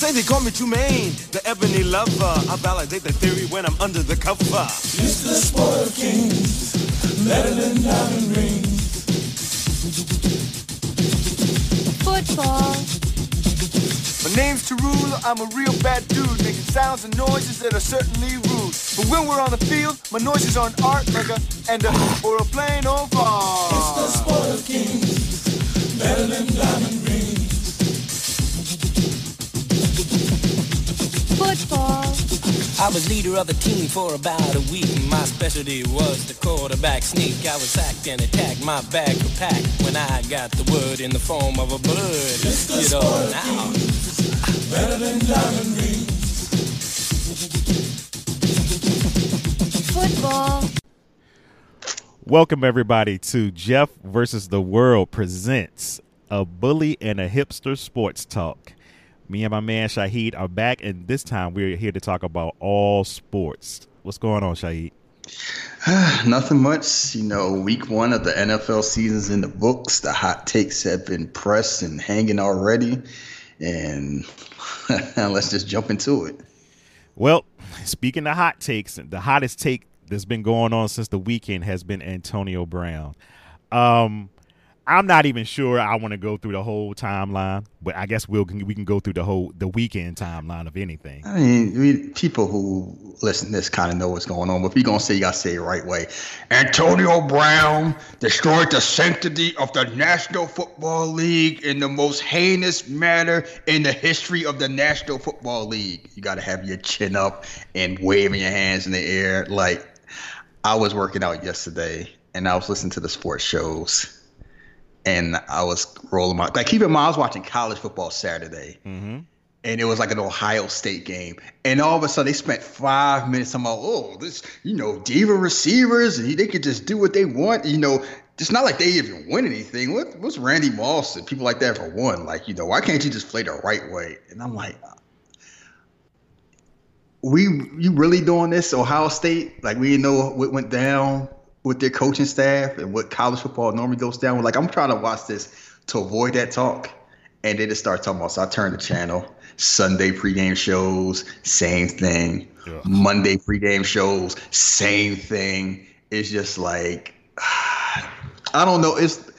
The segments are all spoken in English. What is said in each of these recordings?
say they call me Tremaine, the ebony lover. I validate the theory when I'm under the cover. It's the spoil kings, Madeline diamond rings. Football. My name's Tarula, I'm a real bad dude, making sounds and noises that are certainly rude. But when we're on the field, my noises aren't art like a and a or a plain old It's the bar. spoil kings, Madeline diamond rings. Football. I was leader of the team for about a week. My specialty was the quarterback sneak. I was sacked and attacked, my bag was packed when I got the word in the form of a bird. You know, now. Madeline diamond rings. Football. Welcome everybody to Jeff versus the World presents a bully and a hipster sports talk. Me and my man Shahid are back, and this time we're here to talk about all sports. What's going on, Shahid? Nothing much. You know, week one of the NFL season's in the books. The hot takes have been pressed and hanging already. And let's just jump into it. Well, speaking of hot takes, the hottest take that's been going on since the weekend has been Antonio Brown. Um, I'm not even sure I want to go through the whole timeline, but I guess we'll we can go through the whole the weekend timeline of anything. I mean, we, people who listen to this kind of know what's going on, but if you're to say, you got to say it right way. Antonio Brown destroyed the sanctity of the National Football League in the most heinous manner in the history of the National Football League. You got to have your chin up and waving your hands in the air. Like, I was working out yesterday and I was listening to the sports shows and I was rolling my like keep in mind I was watching college football Saturday. Mm-hmm. And it was like an Ohio State game. And all of a sudden they spent five minutes talking about, oh, this, you know, diva receivers, and they could just do what they want. You know, it's not like they even win anything. What, what's Randy Moss and people like that for one? Like, you know, why can't you just play the right way? And I'm like, we you really doing this Ohio State? Like we didn't know what went down with their coaching staff and what college football normally goes down. with. Like I'm trying to watch this to avoid that talk, and they just start talking about. So I turn the channel. Sunday pregame shows, same thing. Monday pregame shows, same thing. It's just like I don't know. It's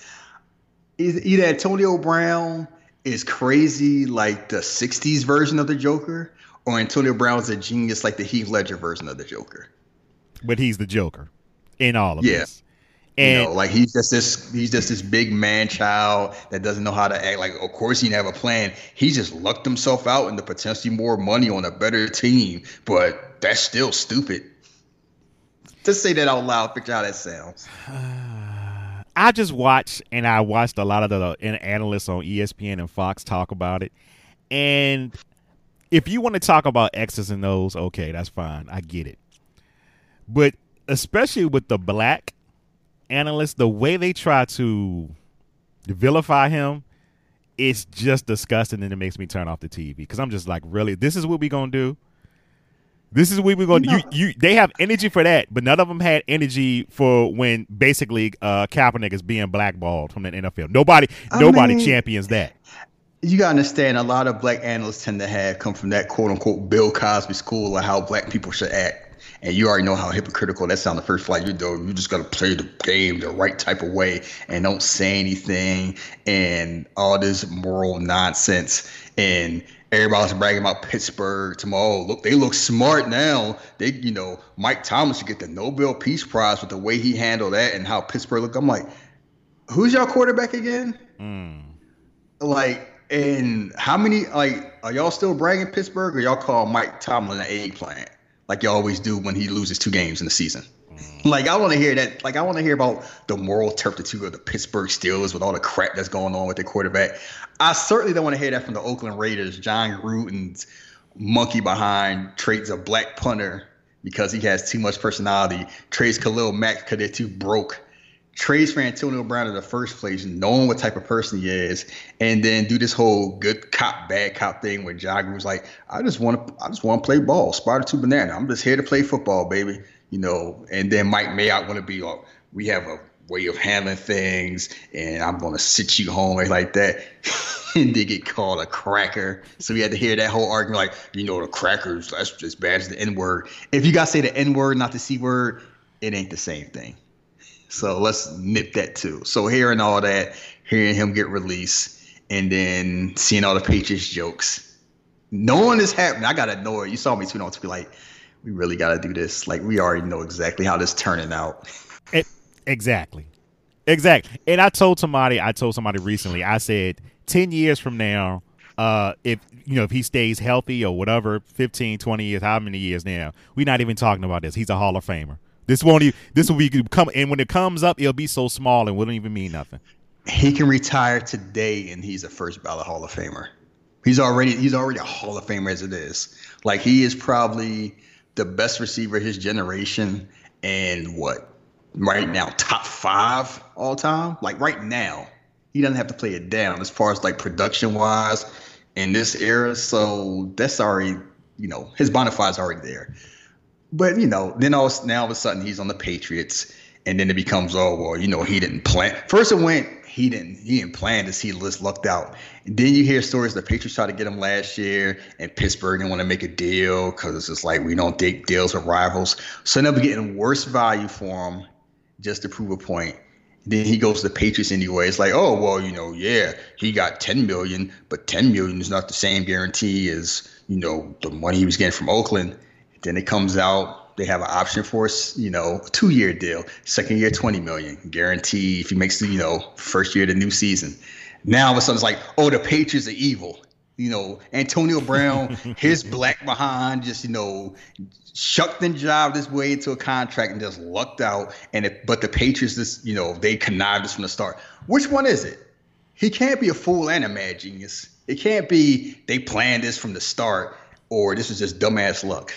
either either Antonio Brown is crazy like the '60s version of the Joker, or Antonio Brown's a genius like the Heath Ledger version of the Joker. But he's the Joker in all of Yeah. this. And you know, like he's just this he's just this big man child that doesn't know how to act. Like, of course he didn't have a plan. He just lucked himself out into potentially more money on a better team, but that's still stupid. Just say that out loud. Picture how that sounds. I just watched and I watched a lot of the analysts on ESPN and Fox talk about it. And if you want to talk about X's and O's, okay, that's fine. I get it. But especially with the black analysts, the way they try to vilify him, it's just disgusting and it makes me turn off the TV because I'm just like, really, this is what we gonna do? This is what we're gonna do. You, you, they have energy for that, but none of them had energy for when basically uh, Kaepernick is being blackballed from the NFL. Nobody, I nobody mean- champions that. You gotta understand, a lot of black analysts tend to have come from that quote unquote Bill Cosby school of how black people should act. And you already know how hypocritical that sounds the first flight. You know, you just gotta play the game the right type of way and don't say anything and all this moral nonsense. And everybody's bragging about Pittsburgh tomorrow. Oh, look, they look smart now. They, you know, Mike Thomas should get the Nobel Peace Prize with the way he handled that and how Pittsburgh look. I'm like, who's y'all quarterback again? Hmm. Like, and how many like are y'all still bragging Pittsburgh or y'all call Mike Tomlin an eggplant like you always do when he loses two games in the season? Mm. Like I want to hear that. Like I want to hear about the moral turpitude of the Pittsburgh Steelers with all the crap that's going on with their quarterback. I certainly don't want to hear that from the Oakland Raiders. Jon Gruden's monkey behind trades a black punter because he has too much personality. Trades Khalil Mack because they're too broke trades for Antonio Brown in the first place, knowing what type of person he is, and then do this whole good cop, bad cop thing where Jogger was like, I just want to I just want to play ball, Sparta two banana. I'm just here to play football, baby. You know, and then Mike Mayock want to be like, we have a way of handling things, and I'm gonna sit you home like that. and they get called a cracker. So we had to hear that whole argument, like, you know, the crackers, that's just bad as the N word. If you guys say the N word, not the C word, it ain't the same thing. So let's nip that too. So hearing all that, hearing him get released, and then seeing all the Patriots jokes, knowing this happening, I got annoyed. You saw me tweet on to be like, we really got to do this. Like we already know exactly how this turning out. It, exactly. Exactly. And I told somebody, I told somebody recently, I said, 10 years from now, uh, if you know if he stays healthy or whatever, 15, 20 years, how many years now, we're not even talking about this. He's a Hall of Famer. This won't even, this will be come and when it comes up, it'll be so small and wouldn't even mean nothing. He can retire today and he's a first ballot Hall of Famer. He's already he's already a Hall of Famer as it is. Like he is probably the best receiver his generation and what right now top five all time. Like right now, he doesn't have to play it down as far as like production wise in this era. So that's already you know his bona fide's already there. But you know then all now all of a sudden he's on the Patriots and then it becomes oh well you know he didn't plan. First it went he didn't he didn't plan to see List lucked out. And then you hear stories the Patriots tried to get him last year, and Pittsburgh didn't want to make a deal because it's just like we don't take deals with rivals. So they'll be getting worse value for him just to prove a point. Then he goes to the Patriots anyway. It's like, oh well, you know, yeah, he got 10 million, but 10 million is not the same guarantee as you know the money he was getting from Oakland. Then it comes out they have an option for us, you know, two year deal, second year 20 million, guarantee if he makes the, you know, first year of the new season. Now all of a sudden it's like, oh, the Patriots are evil. You know, Antonio Brown, his black behind just, you know, shucked and jived his way into a contract and just lucked out. And it, but the Patriots just, you know, they connived us from the start. Which one is it? He can't be a fool and a mad genius. It can't be they planned this from the start or this is just dumbass luck.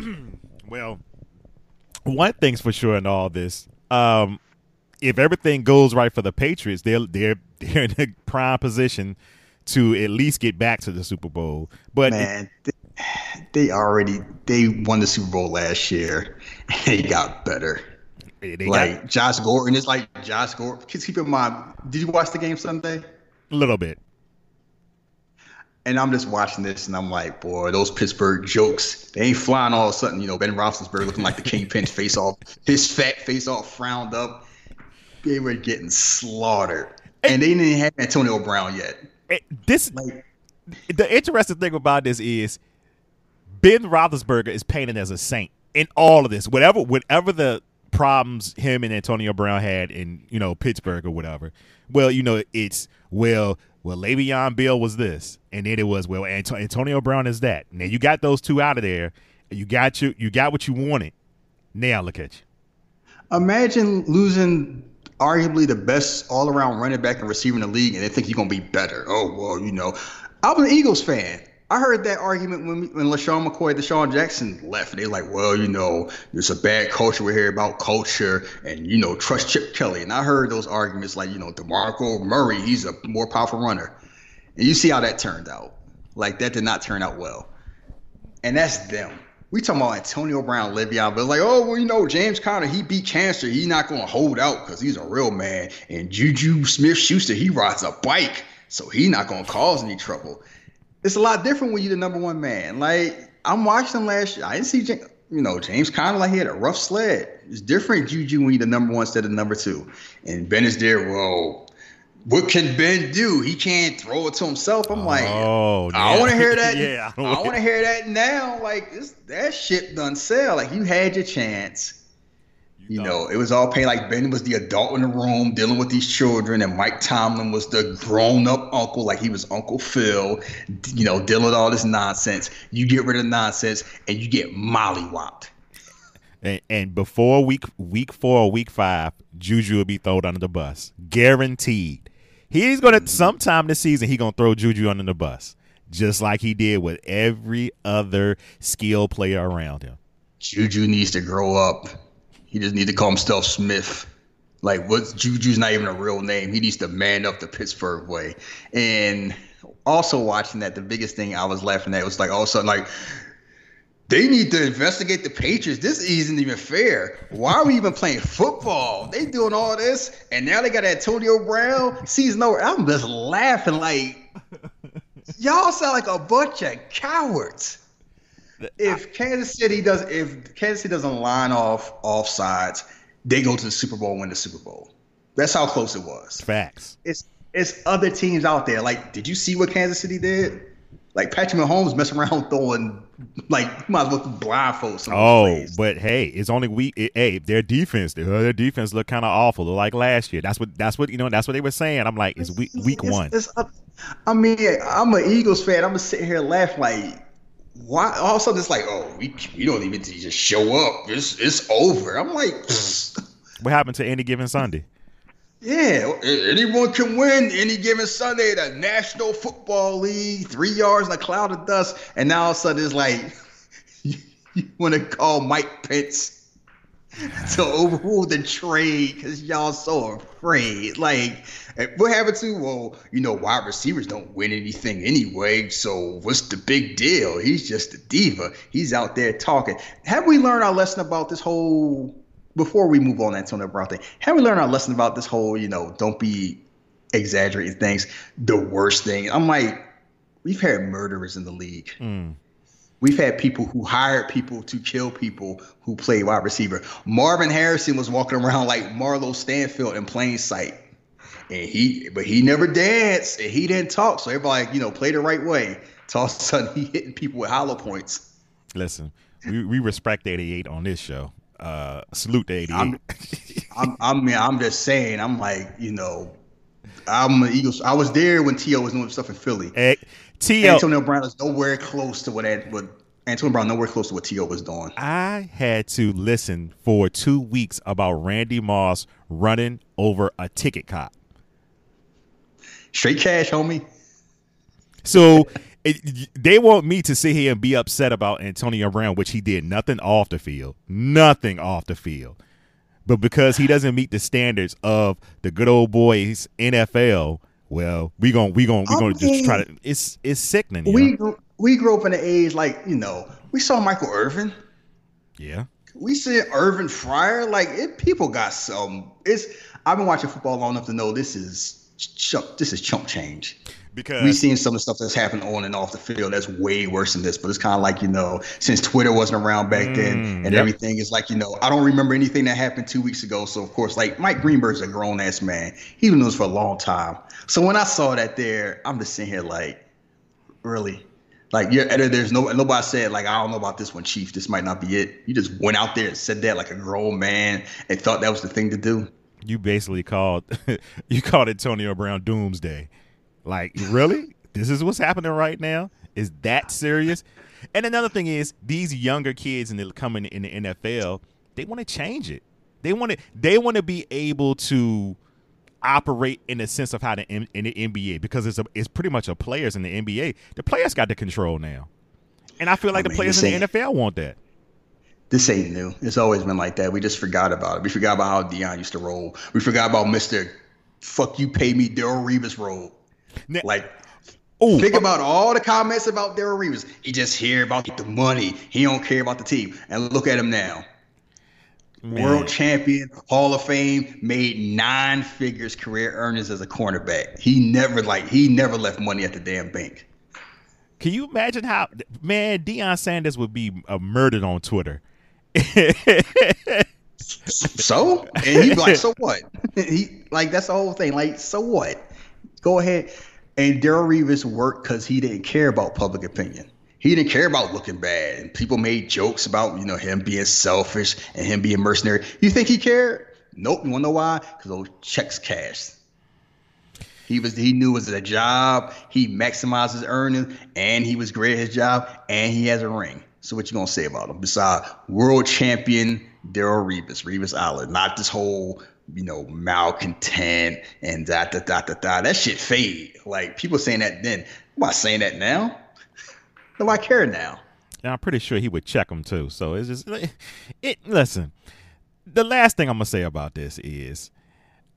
well, one thing's for sure in all this. Um, if everything goes right for the Patriots, they're they're they're in a prime position to at least get back to the Super Bowl. But man, it, they already they won the Super Bowl last year. They got better. They like got, Josh Gordon is like Josh Gordon. Keep in mind, did you watch the game Sunday? A little bit. And I'm just watching this, and I'm like, boy, those Pittsburgh jokes, they ain't flying all of a sudden. You know, Ben Roethlisberger looking like the kingpin face off, his fat face all frowned up. They were getting slaughtered, and they didn't have Antonio Brown yet. Eh, this, like, the interesting thing about this is Ben Roethlisberger is painted as a saint in all of this. Whatever, whatever the problems him and Antonio Brown had in you know Pittsburgh or whatever. Well, you know, it's well well, Le'Veon Bell was this, and then it was well, Antonio Brown is that. Now you got those two out of there. You got you you got what you wanted. Now look at you. Imagine losing arguably the best all around running back and receiver in the league, and they think you're gonna be better. Oh well, you know, I'm an Eagles fan. I heard that argument when when LeSean McCoy, DeSean Jackson left. They're like, well, you know, there's a bad culture. We hear about culture and, you know, trust Chip Kelly. And I heard those arguments like, you know, DeMarco Murray, he's a more powerful runner. And you see how that turned out. Like, that did not turn out well. And that's them. We talking about Antonio Brown, Le'Veon, but like, oh, well, you know, James Conner, he beat Chancellor. He's not going to hold out because he's a real man. And Juju Smith-Schuster, he rides a bike, so he's not going to cause any trouble it's a lot different when you're the number one man. Like I'm watching last year. I didn't see James, you know James Conner like he had a rough sled. It's different Juju when you're the number one instead of number two. And Ben is there. Whoa. what can Ben do? He can't throw it to himself. I'm like, oh, I want to hear that. yeah, I, I want to hear that now. Like that shit done sell. Like you had your chance. You know, it was all pain. Like Ben was the adult in the room dealing with these children, and Mike Tomlin was the grown up uncle, like he was Uncle Phil, you know, dealing with all this nonsense. You get rid of nonsense and you get mollywopped. And, and before week week four or week five, Juju will be thrown under the bus. Guaranteed. He's gonna mm-hmm. sometime this season he gonna throw Juju under the bus. Just like he did with every other skill player around him. Juju needs to grow up he just needs to call himself Smith. Like, what's Juju's not even a real name. He needs to man up the Pittsburgh way. And also watching that, the biggest thing I was laughing at was like all of a sudden, like, they need to investigate the Patriots. This isn't even fair. Why are we even playing football? They doing all this, and now they got Antonio Brown season over. I'm just laughing like y'all sound like a bunch of cowards. If Kansas City does, if Kansas City doesn't line off off sides, they go to the Super Bowl and win the Super Bowl. That's how close it was. Facts. It's it's other teams out there. Like, did you see what Kansas City did? Like Patrick Mahomes messing around throwing like you might as well blindfold some. Oh, but hey, it's only week. It, hey, their defense, their, their defense looked kind of awful, like last year. That's what that's what you know. That's what they were saying. I'm like, it's week week It's- one. it's I mean, I'm an Eagles fan. I'm gonna sit here and laugh like, why? All of a sudden, it's like, oh, we, we don't even just show up. It's it's over. I'm like, What happened to any given Sunday? yeah, anyone can win any given Sunday. The National Football League, three yards in a cloud of dust, and now all of a sudden it's like, you, you want to call Mike Pence to overrule the trade because y'all so afraid. Like, eh, what happened to? Well, you know, wide receivers don't win anything anyway. So what's the big deal? He's just a diva. He's out there talking. Have we learned our lesson about this whole? Before we move on, Antonio Brown thing, have we learned our lesson about this whole? You know, don't be exaggerating things. The worst thing. I'm like, we've had murderers in the league. Mm. We've had people who hired people to kill people who play wide receiver. Marvin Harrison was walking around like Marlo Stanfield in plain sight. And he but he never danced and he didn't talk. So everybody, you know, played the right way. So all of a sudden he hitting people with hollow points. Listen, we, we respect 88 on this show. Uh, salute to 88. I'm, I'm, I mean, I'm just saying. I'm like, you know, I'm an Eagles. I was there when T.O. was doing stuff in Philly. Hey, T.O. Antonio Brown is nowhere close to what what Antonio Brown nowhere close to what T.O. was doing. I had to listen for two weeks about Randy Moss running over a ticket cop. Straight cash, homie. So it, they want me to sit here and be upset about Antonio Brown, which he did nothing off the field, nothing off the field. But because he doesn't meet the standards of the good old boys NFL, well, we gon' we gon' we I gonna just try to. It's it's sickening. We know? we grew up in an age like you know we saw Michael Irvin. yeah. We see Irving Fryar. Like it, people got some. It's I've been watching football long enough to know this is chump. This is chump change. Because We've seen some of the stuff that's happened on and off the field that's way worse than this. But it's kind of like you know, since Twitter wasn't around back then Mm, and yep. everything is like you know, I don't remember anything that happened two weeks ago. So of course, like Mike Greenberg's a grown ass man. He been this for a long time. So when I saw that there, I'm just sitting here like, really. Like your editor, there's no nobody said like I don't know about this one, Chief. This might not be it. You just went out there and said that like a grown man and thought that was the thing to do. you basically called you called Antonio Brown doomsday. Like, really? This is what's happening right now? Is that serious? And another thing is these younger kids in the coming in the NFL, they want to change it. They want to they want to be able to operate in the sense of how the in, in the NBA because it's a, it's pretty much a players in the NBA. The players got the control now. And I feel like I the players in the NFL want that. This ain't new. It's always been like that. We just forgot about it. We forgot about how Deion used to roll. We forgot about Mister Fuck you, pay me, Darrelle Revis roll. Now- Like Ooh, think about all the comments about Darrelle Revis. He just hear about the money. He don't care about the team. And look at him now. man. World champion, Hall of Fame, made nine figures career earnings as a cornerback. He never like he never left money at the damn bank. Can you imagine how man Deion Sanders would be uh, murdered on Twitter? So and he'd be like, so what? he like that's the whole thing. Like, so what? Go ahead. And Darrelle Revis worked because he didn't care about public opinion. He didn't care about looking bad. And people made jokes about, you know, him being selfish and him being mercenary. You think he cared? Nope. You wanna know why? Because those checks cashed. He was he knew it was a job. He maximized his earnings, and he was great at his job, and he has a ring. So what you gonna say about him? Besides world champion Daryl Reeves, Revis Island, not this whole you know malcontent and da da da da da. That shit fade. Like people saying that then. I'm not saying that now. Do I care now. And I'm pretty sure he would check them too. So it's just it. Listen, the last thing I'm gonna say about this is,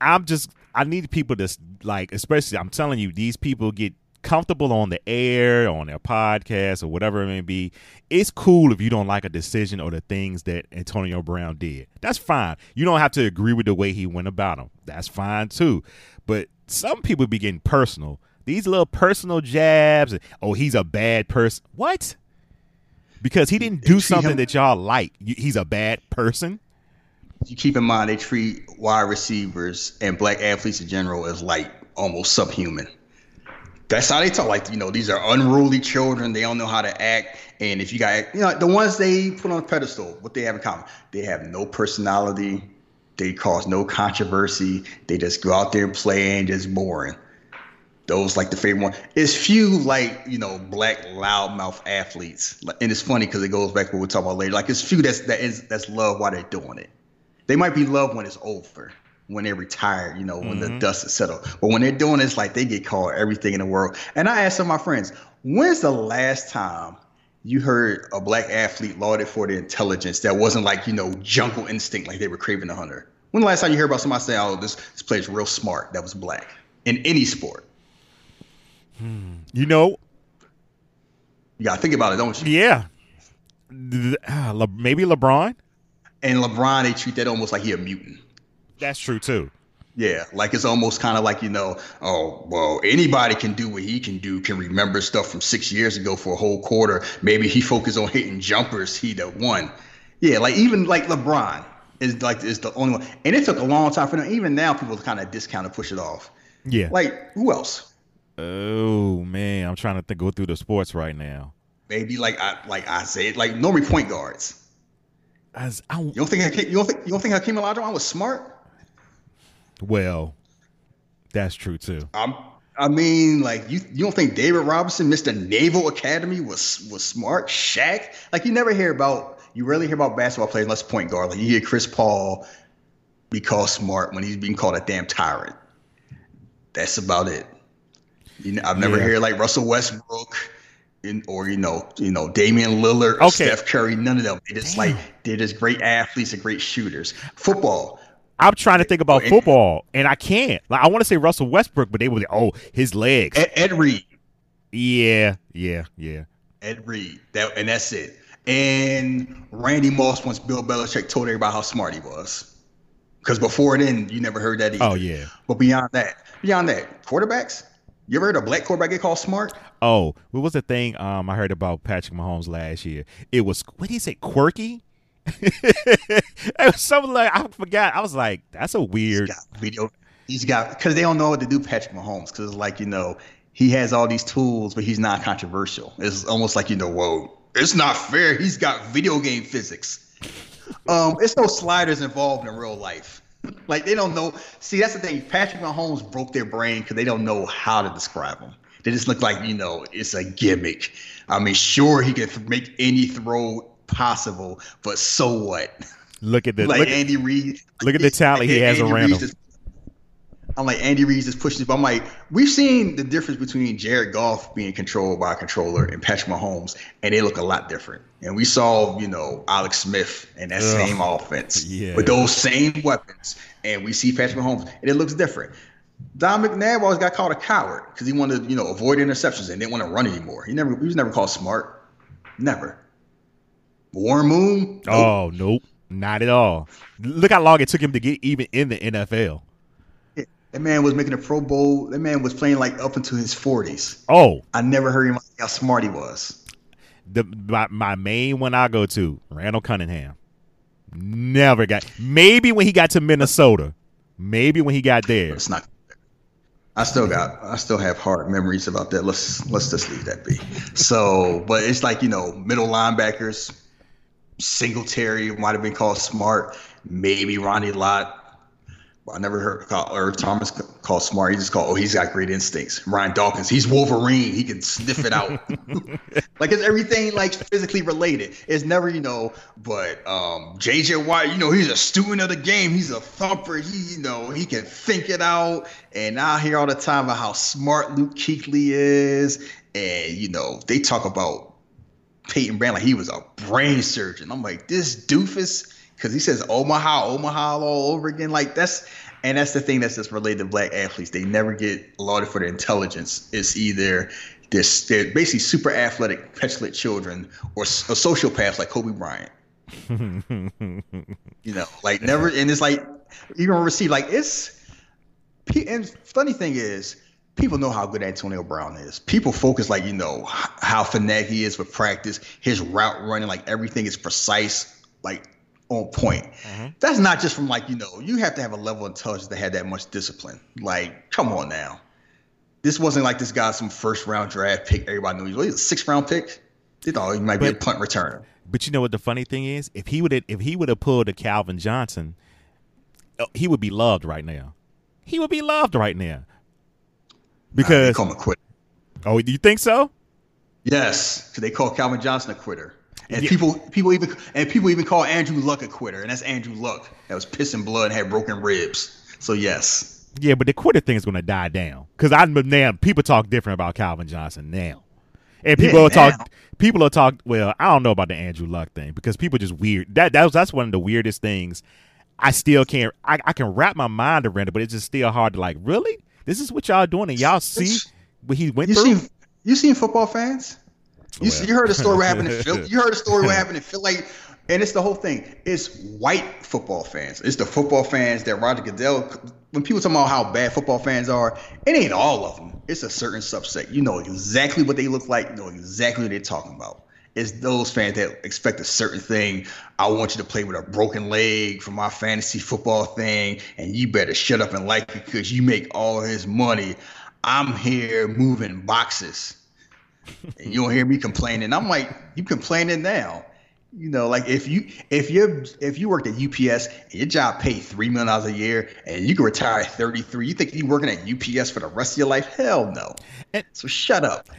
I'm just I need people to like, especially I'm telling you, these people get comfortable on the air, on their podcast, or whatever it may be. It's cool if you don't like a decision or the things that Antonio Brown did. That's fine. You don't have to agree with the way he went about them. That's fine too. But some people be getting personal. These little personal jabs. Oh, he's a bad person. What? Because he didn't do something that y'all like. He's a bad person. You keep in mind they treat wide receivers and black athletes in general as like almost subhuman. That's how they talk. Like you know, these are unruly children. They don't know how to act. And if you got you know the ones they put on a pedestal, what they have in common, they have no personality. They cause no controversy. They just go out there and play and just boring. Those like the favorite one. It's few like you know black loudmouth athletes, and it's funny because it goes back to what we'll talk about later. Like it's few that's that is that's love while they're doing it. They might be loved when it's over, when they're retired, you know, when the dust is settled. But when they're doing it's like they get called everything in the world. And I asked some of my friends, when's the last time you heard a black athlete lauded for their intelligence that wasn't like, you know, jungle instinct like they were craving the hunter? When the last time you heard about somebody say, oh, this, this player's real smart that was black in any sport? Hmm. You know, You got to think about it, don't you? yeah. Ah, maybe LeBron. And LeBron, they treat that almost like he a mutant. That's true too. Yeah, like it's almost kind of like you know, oh well, anybody can do what he can do. Can remember stuff from six years ago for a whole quarter. Maybe he focused on hitting jumpers. He the one. Yeah, like even like LeBron is like is the only one, and it took a long time for them. Even now, people kind of discount and push it off. Yeah. Like who else? oh man, I'm trying to think, go through the sports right now. Maybe like I like I said, like normally point guards. As I, You don't think Hakeem, you don't think you don't think Hakeem Olajuwon was smart? Well, that's true too. I'm, I mean, like you, you don't think David Robinson, Mr. Naval Academy, was was smart? Shaq, like you never hear about, you rarely hear about basketball players unless point guard. Like you hear Chris Paul be called smart when he's being called a damn tyrant. That's about it. You know, I've never Yeah. heard like Russell Westbrook. In, or you know, you know, Damian Lillard, Okay. Steph Curry, none of them. They just like they're just great athletes and great shooters. Football, I'm trying to think about and- football, and I can't. Like, I want to say Russell Westbrook, but they were like, oh, his legs. Ed, Ed Reed, yeah, yeah, yeah. Ed Reed. That and that's it. And Randy Moss once Bill Belichick told everybody how smart he was. Because before then, you never heard that either. Oh yeah. But beyond that, beyond that, quarterbacks. You ever heard a black quarterback get called smart? Oh, what was the thing um I heard about Patrick Mahomes last year? It was what did he say? Quirky. it was something like I forgot. I was like, that's a He's weird. got video. He's got because they don't know what to do. Patrick Mahomes because it's like you know he has all these tools, but he's not controversial. It's almost like you know, whoa, it's not fair. He's got video game physics. Um, it's no sliders involved in real life. Like they don't know. See, that's the thing. Patrick Mahomes broke their brain because they don't know how to describe him. They just look like you know it's a gimmick. I mean, sure he can th- make any throw possible, but so what? Look at the like look, Andy Reid. look at the talent he has Andy around him. I'm like Andy Reid's just pushing but I'm like, we've seen the difference between Jared Goff being controlled by a controller and Patrick Mahomes, and they look a lot different. And we saw, you know, Alex Smith and that Ugh. same offense Yeah. with those same weapons, and we see Patrick Mahomes, and it looks different. Don McNabb always got called a coward because he wanted, to, you know, avoid interceptions and didn't want to run anymore. He never, he was never called smart, never. Warren Moon, nope. Oh nope, not at all. Look how long it took him to get even in the NFL. That man was making a Pro Bowl. That man was playing like up into his 40s. Oh, I never heard him how smart he was. the my, my main one I go to Randall Cunningham. Never got. Maybe when he got to Minnesota. Maybe when he got there. It's not. I still got. I still have hard memories about that. Let's let's just leave that be. So, but it's like you know, middle linebackers. Singletary might have been called smart. Maybe Ronnie Lott. I never heard Irv Thomas called smart. He just called, oh, he's got great instincts. Brian Dawkins, he's Wolverine. He can sniff it out. like it's everything like physically related. It's never, you know, but um JJ Watt, you know, he's a student of the game. He's a thumper. He, you know, he can think it out. And I hear all the time about how smart Luke Kuechly is. And, you know, they talk about Peyton Brand like he was a brain surgeon. I'm like, this doofus because he says Omaha, Omaha all over again. Like that's and that's the thing that's just related to black athletes. They never get lauded for their intelligence. It's either this they're basically super athletic, petulant children, or a sociopaths like Kobe Bryant. you know, like never, and it's like even receive like it's. And funny thing is, people know how good Antonio Brown is. People focus like you know how fanatic he is with practice, his route running, like everything is precise, like on point. Mm-hmm. That's not just from like you know you have to have a level of intelligence to have that much discipline. Like, come on now, this wasn't like this guy some first round draft pick. Everybody knew he was a sixth round pick. They thought he might but, be a punt returner. But you know what the funny thing is? If he would if he would have pulled a Calvin Johnson, oh, he would be loved right now. He would be loved right now. Because nah, call him a quitter. Oh, do you think so? Yes, because they call Calvin Johnson a quitter. And yeah. people people even and people even call Andrew Luck a quitter, and that's Andrew Luck that was pissing blood and had broken ribs. So yes. Yeah, but the quitter thing is going to die down because I'm now people talk different about Calvin Johnson now, and people yeah, will talk. People will talk. Well, I don't know about the Andrew Luck thing because people just weird. That that was that's one of the weirdest things. I still can't. I, I can wrap my mind around it, but it's just still hard to like. Really, this is what y'all doing, and y'all see what he went you through. Seen, you seen football fans? You, well. you heard the story what happened in Philly. You heard the story what happened in Philly. Like, and it's the whole thing. It's white football fans. It's the football fans that Roger Goodell. When people talk about how bad football fans are, it ain't all of them. It's a certain subset. You know exactly what they look like. You know exactly what they're talking about. It's those fans that expect a certain thing. I want you to play with a broken leg for my fantasy football thing, and you better shut up and like it because you make all his money. I'm here moving boxes and you don't hear me complaining. I'm like, you complaining now. You know, like if you if you if you worked at UPS and your job paid three million dollars a year and you can retire at 33, you think you're working at UPS for the rest of your life? Hell no. And, so shut up.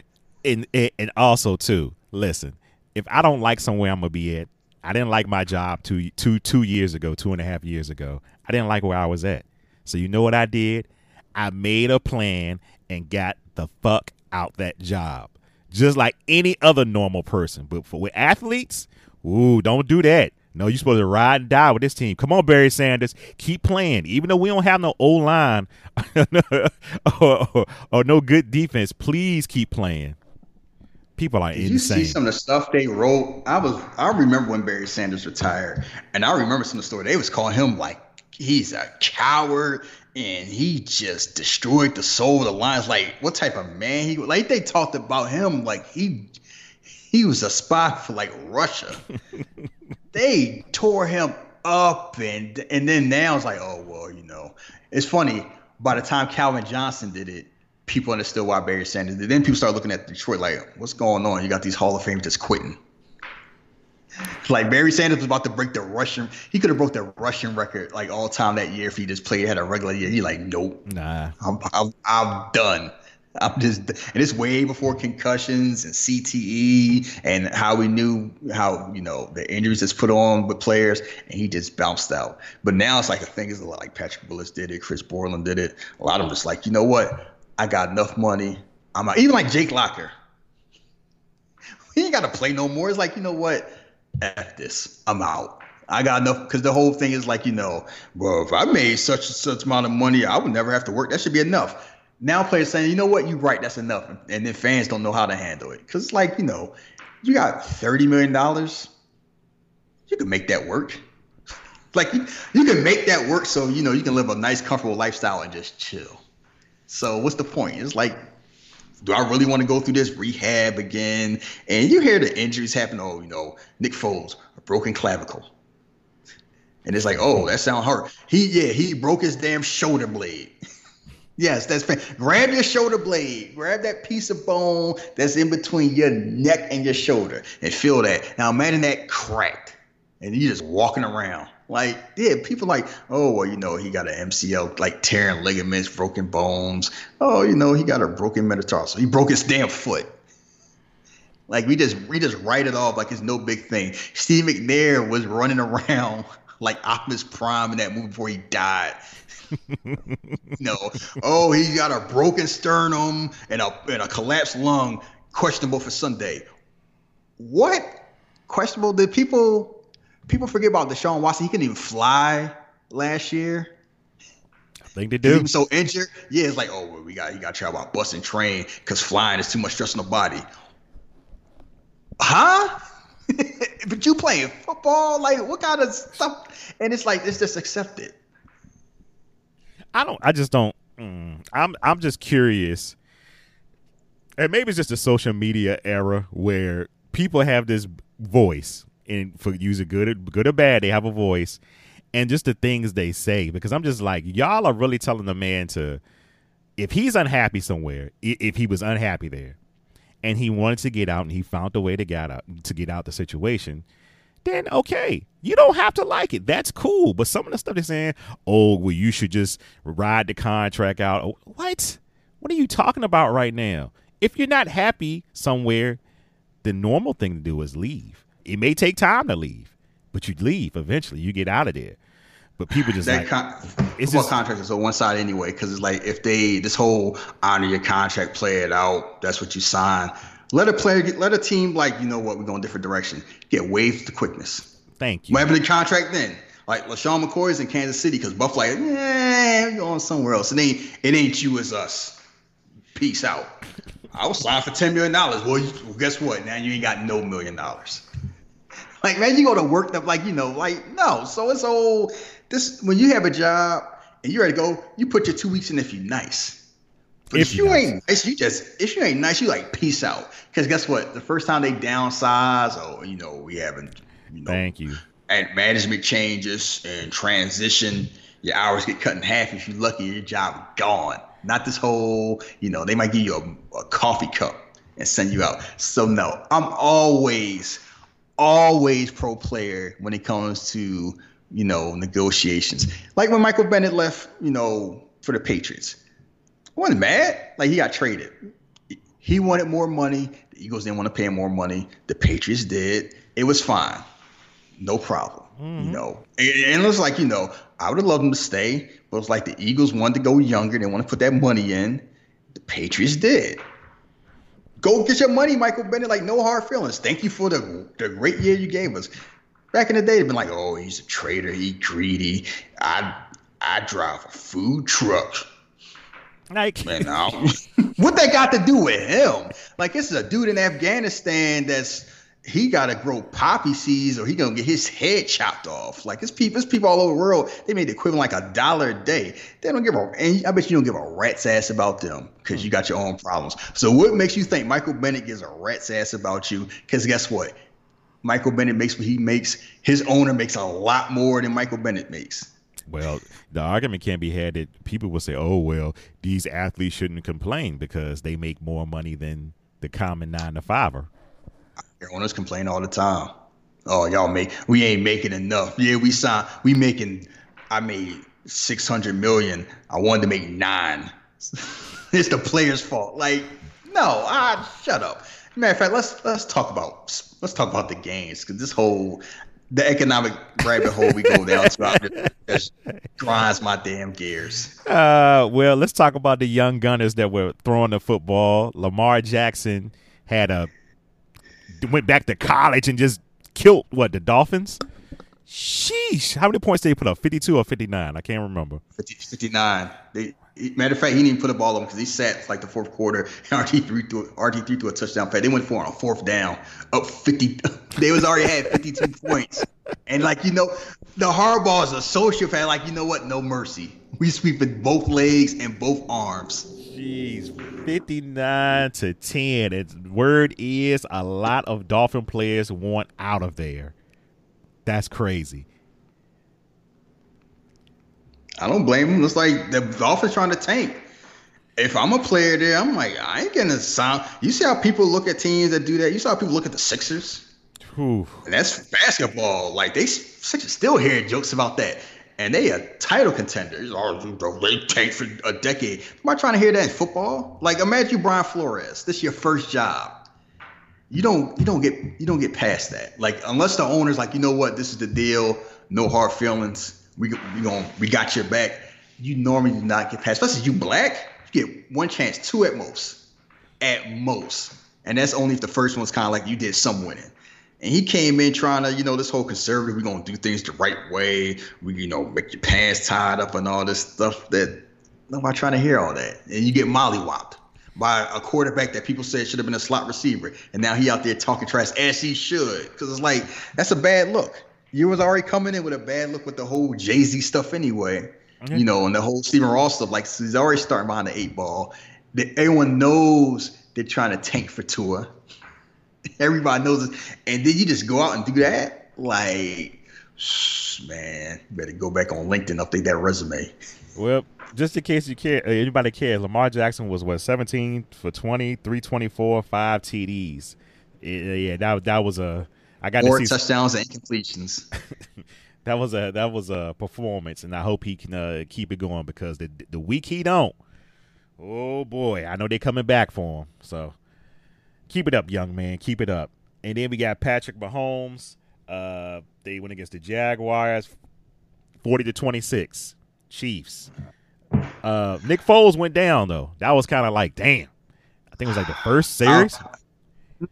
And and also too, listen, if I don't like somewhere I'm gonna be at, I didn't like my job two two two years ago, two and a half years ago. I didn't like where I was at. So you know what I did? I made a plan and got the fuck out that job just like any other normal person. But for with athletes, ooh, don't do that. No, you're supposed to ride and die with this team. Come on, Barry Sanders, keep playing. Even though we don't have no O line or, or, or, no good defense, please keep playing. People are Did insane. You see some of the stuff they wrote. I was I remember when Barry Sanders retired, and I remember some of the story they was calling him like he's a coward and he just destroyed the soul of the Lions. Like, what type of man he like? They talked about him like he he was a spy for like Russia. they tore him up, and and then now it's like, oh well, you know, it's funny. By the time Calvin Johnson did it, people understood why Barry Sanders. Then people start looking at Detroit like, what's going on? You got these Hall of Famers just quitting. Like Barry Sanders was about to break the rushing. He could have broke the rushing record like all time that year if he just played had a regular year. He like, nope, nah, I'm I'm, I'm done. I'm just, and it's way before concussions and CTE and how we knew how you know the injuries that's put on with players, and he just bounced out. But now it's like a thing is like Patrick Willis did it, Chris Borland did it. A lot of them just like, you know what? I got enough money. I'm out. even like Jake Locker. He ain't got to play no more. It's like, you know what? F this. I'm out. I got enough because the whole thing is like, you know, bro, if I made such and such amount of money, I would never have to work. That should be enough. Now players saying, you know what, you're right, that's enough. And then fans don't know how to handle it. Cause it's like, you know, you got $30 million, you can make that work. like you, you can make that work so you know you can live a nice, comfortable lifestyle and just chill. So what's the point? It's like do I really want to go through this rehab again? And you hear the injuries happen. Oh, you know, Nick Foles, a broken clavicle. And it's like, oh, that sounds hard. He, yeah, he broke his damn shoulder blade. yes, that's fair. Grab your shoulder blade. Grab that piece of bone that's in between your neck and your shoulder and feel that. Now imagine that cracked and you just walking around. Like, yeah, people like, oh, well, you know, he got an MCL, like tearing ligaments, broken bones. Oh, you know, he got a broken metatarsal. He broke his damn foot. Like we just we just write it off like it's no big thing. Steve McNair was running around like Optimus Prime in that movie before he died. no, oh, he got a broken sternum and a and a collapsed lung, questionable for Sunday. What? Questionable? Did people people forget about Deshaun Watson. He couldn't even fly last year. I think they He do. was so injured. Yeah, it's like, oh, well, we got you got to travel about bus and train because flying is too much stress on the body. Huh? but you playing football? Like, what kind of stuff? And it's like it's just accepted. I don't. I just don't. Mm, I'm. I'm just curious. And maybe it's just a social media era where people have this voice, and for use it good, or, good or bad, they have a voice, and just the things they say. Because I'm just like, y'all are really telling the man to, if he's unhappy somewhere, if he was unhappy there, and he wanted to get out, and he found a way to get out to get out the situation, then okay, you don't have to like it. That's cool. But some of the stuff they're saying, oh, well, you should just ride the contract out. Oh, What? What are you talking about right now? If you're not happy somewhere, the normal thing to do is leave. It may take time to leave, but you leave eventually. You get out of there. But people just That like, con- it's football just- contract is on one side anyway, because it's like if they this whole honor your contract, play it out. That's what you sign. Let a player get, let a team like you know what we're going a different direction. Get waived to quickness. thank you. Whatever the contract then. Like LeSean McCoy is in Kansas City because Buff like, yeah, we're going somewhere else. It ain't it ain't you as us. Peace out. I was signed for ten million dollars. Well, you, well, guess what? Now you ain't got no million dollars. Like man, you go to work up like you know, like no. So it's all this when you have a job and you're ready to go, you put your two weeks in if you nice. But If if, you nice. ain't nice, you just if you ain't nice, you like peace out. Because guess what? The first time they downsize, oh, you know, we haven't, you know, Thank you. and management changes and transition, your hours get cut in half. If you're lucky, your job gone. Not this whole, you know, they might give you a, a coffee cup and send you out. So no, I'm always, always pro player when it comes to, you know, negotiations. Like when Michael Bennett left, you know, for the Patriots. I wasn't mad. Like he got traded. He wanted more money. The Eagles didn't want to pay him more money. The Patriots did. It was fine. No problem. You mm-hmm. know, and, and it was like, you know, I would have loved him to stay, but it was like the Eagles wanted to go younger. They want to put that money in. The Patriots did. Go get your money, Michael Bennett. Like, no hard feelings. Thank you for the, the great year you gave us. Back in the day, they've been like, oh, he's a traitor. He greedy. I I drive a food truck. Like, Man, now what that got to do with him? Like, this is a dude in Afghanistan that's he got to grow poppy seeds or he gonna get his head chopped off. Like, it's people, it's people all over the world. They made the equivalent like a dollar a day. They don't give a, and I bet you don't give a rat's ass about them because you got your own problems. So, what makes you think Michael Bennett gives a rat's ass about you? Because guess what? Michael Bennett makes what he makes. His owner makes a lot more than Michael Bennett makes. Well, the argument can be had that people will say, "Oh, well, these athletes shouldn't complain because they make more money than the common nine to fiver." Owners complain all the time. Oh, y'all make we ain't making enough. Yeah, we signed. We making. I made six hundred million. I wanted to make nine. it's the player's fault. Like, no, ah, shut up. Matter of fact, let's let's talk about let's talk about the games because this whole the economic rabbit hole we go down to just grinds my damn gears. Uh, well, let's talk about the young gunners that were throwing the football. Lamar Jackson had a went back to college and just killed what the Dolphins. Sheesh! How many points did he put up? Fifty-two or fifty-nine? I can't remember. 50, 59. They, matter of fact, he didn't even put the ball on because he sat like the fourth quarter. And RG three threw RG three threw a touchdown pass. They went for on fourth down, up fifty. They was already had fifty two points, and like you know, the hardball is a social fan. Like you know what? No mercy. We sweep with both legs and both arms. Jeez, fifty-nine to ten. Its word is a lot of Dolphin players want out of there. That's crazy. I don't blame him. It's like the Dolphins trying to tank. If I'm a player there, I'm like, I ain't getting a sound. You see how people look at teams that do that? You saw how people look at the Sixers? Whew. And that's basketball. Like they Sixers still hear jokes about that. And they a title contenders. Oh, they tank for a decade. Am I trying to hear that in football? Like imagine Brian Flores. This is your first job. You don't you don't get you don't get past that. Like unless the owner's like, you know what, this is the deal. No hard feelings. We we going we got your back. You normally do not get past. Especially you black. You get one chance, two at most, at most. And that's only if the first one's kind of like you did some winning. And he came in trying to, you know, this whole conservative, we're gonna do things the right way. We, you know, make your pants tied up and all this stuff that nobody trying to hear all that. And you get mollywopped by a quarterback that people said should have been a slot receiver. And now he out there talking trash as he should. Cause it's like, that's a bad look. You was already coming in with a bad look with the whole Jay-Z stuff anyway. Mm-hmm. You know, and the whole Stephen Ross stuff, like he's already starting behind the eight ball. Everyone knows they're trying to tank for Tua. Everybody knows it. And then you just go out and do that? Like, man, better go back on LinkedIn, update that resume. Well, just in case you care, uh, anybody cares, Lamar Jackson was what 17 for 20, 324, five TDs. Yeah, that that was a. I got Four to see touchdowns and completions. that was a that was a performance, and I hope he can uh, keep it going because the the week he don't. Oh boy, I know they're coming back for him. So keep it up, young man. Keep it up. And then we got Patrick Mahomes. Uh, they went against the Jaguars, forty to twenty six. Chiefs. Uh, Nick Foles went down though. That was kind of like, damn. I think it was like the first series.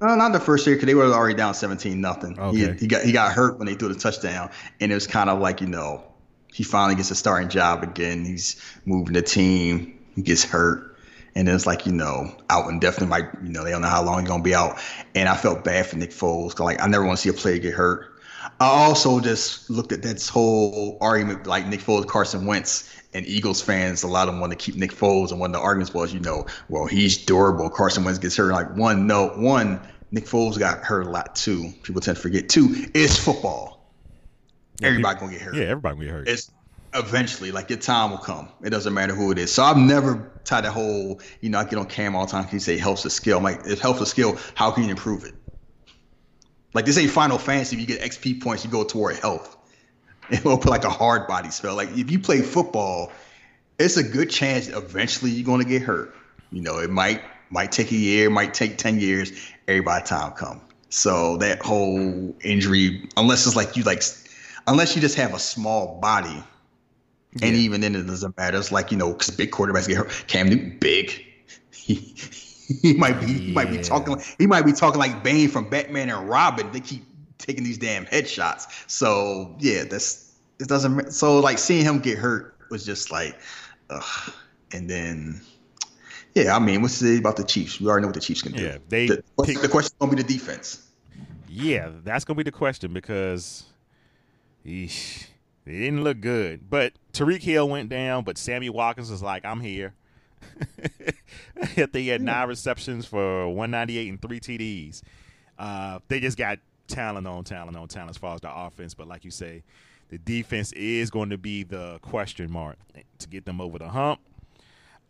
No, not the first series because they were already down seventeen nothing. Okay. He, he got he got hurt when they threw the touchdown, and it was kind of like you know he finally gets a starting job again. He's moving the team. He gets hurt, and then it's like you know out indefinitely. Might you know they don't know how long he's gonna be out. And I felt bad for Nick Foles because like I never want to see a player get hurt. I also just looked at this whole argument like Nick Foles, Carson Wentz, and Eagles fans. A lot of them want to keep Nick Foles, and one of the arguments was, you know, well he's durable. Carson Wentz gets hurt. Like one, no, one. Nick Foles got hurt a lot too. People tend to forget. Two, it's football. Yeah, Everybody people- gonna get hurt. Yeah, everybody gonna get hurt. It's eventually like your time will come. It doesn't matter who it is. So I've never tied the whole, you know, I get on cam all the time. He say helps the skill. I'm like, if helps the skill, how can you improve it? Like this ain't Final Fantasy. If you get XP points, you go toward health. It will put like a hard body spell. Like if you play football, it's a good chance eventually you're gonna get hurt. You know, it might might take a year, might take ten years. Everybody time come. So that whole injury, unless it's like you like, unless you just have a small body, and even then it doesn't matter. It's like you know, because big quarterbacks get hurt. Cam Newton, big. He, he might be he might be talking he might be talking like Bane from Batman and Robin. They keep taking these damn headshots. So yeah, that's it doesn't. So like seeing him get hurt was just like, ugh. and then. Yeah, I mean, what's say about the Chiefs? We already know what the Chiefs can do. Yeah, they the, pick- the question's gonna be the defense. Yeah, that's gonna be the question because eesh, they didn't look good. But Tyreek Hill went down, but Sammy Watkins was like, "I'm here." Think had nine receptions for 198 and three TDs. Uh, they just got talent on talent on talent as far as the offense, but like you say, the defense is going to be the question mark to get them over the hump.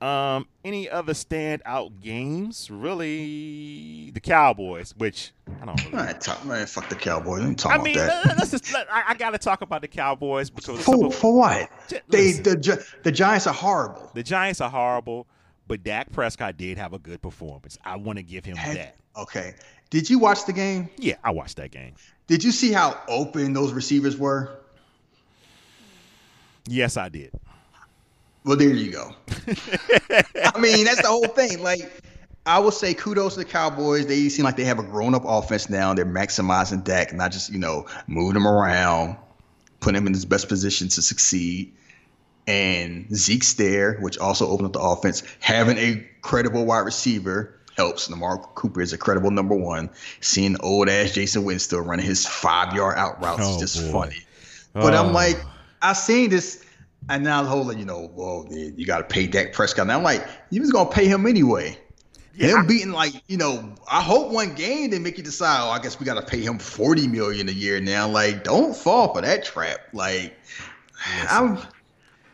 Um, any other standout games? Really, the Cowboys, which I don't really Man, talk, man, fuck the Cowboys. I ain't I talking mean, about that. let- let's just. Let, I, I got to talk about the Cowboys because For, of- for what? J- They the the Giants are horrible. the Giants are horrible, but Dak Prescott did have a good performance. I want to give him Had- that. Okay. Did you watch the game? Yeah, I watched that game. Did you see how open those receivers were? Yes, I did. Well, there you go. I mean, that's the whole thing. Like, I will say kudos to the Cowboys. They seem like they have a grown up offense now. They're maximizing Dak, not just, you know, moving him around, putting him in his best position to succeed. And Zeke's there, which also opened up the offense. Having a credible wide receiver helps. Amari Cooper is a credible number one. Seeing old ass Jason Witten still running his five yard out routes Oh, is just boy. funny. But Oh. I'm like, I seen this, and now the whole, you know, well, you got to pay Dak Prescott. And I'm like, you was gonna pay him anyway. Yeah, him beating like, you know, I hope one game they make you decide. Oh, I guess we got to pay him forty million a year now. Like, don't fall for that trap. Like, I'm,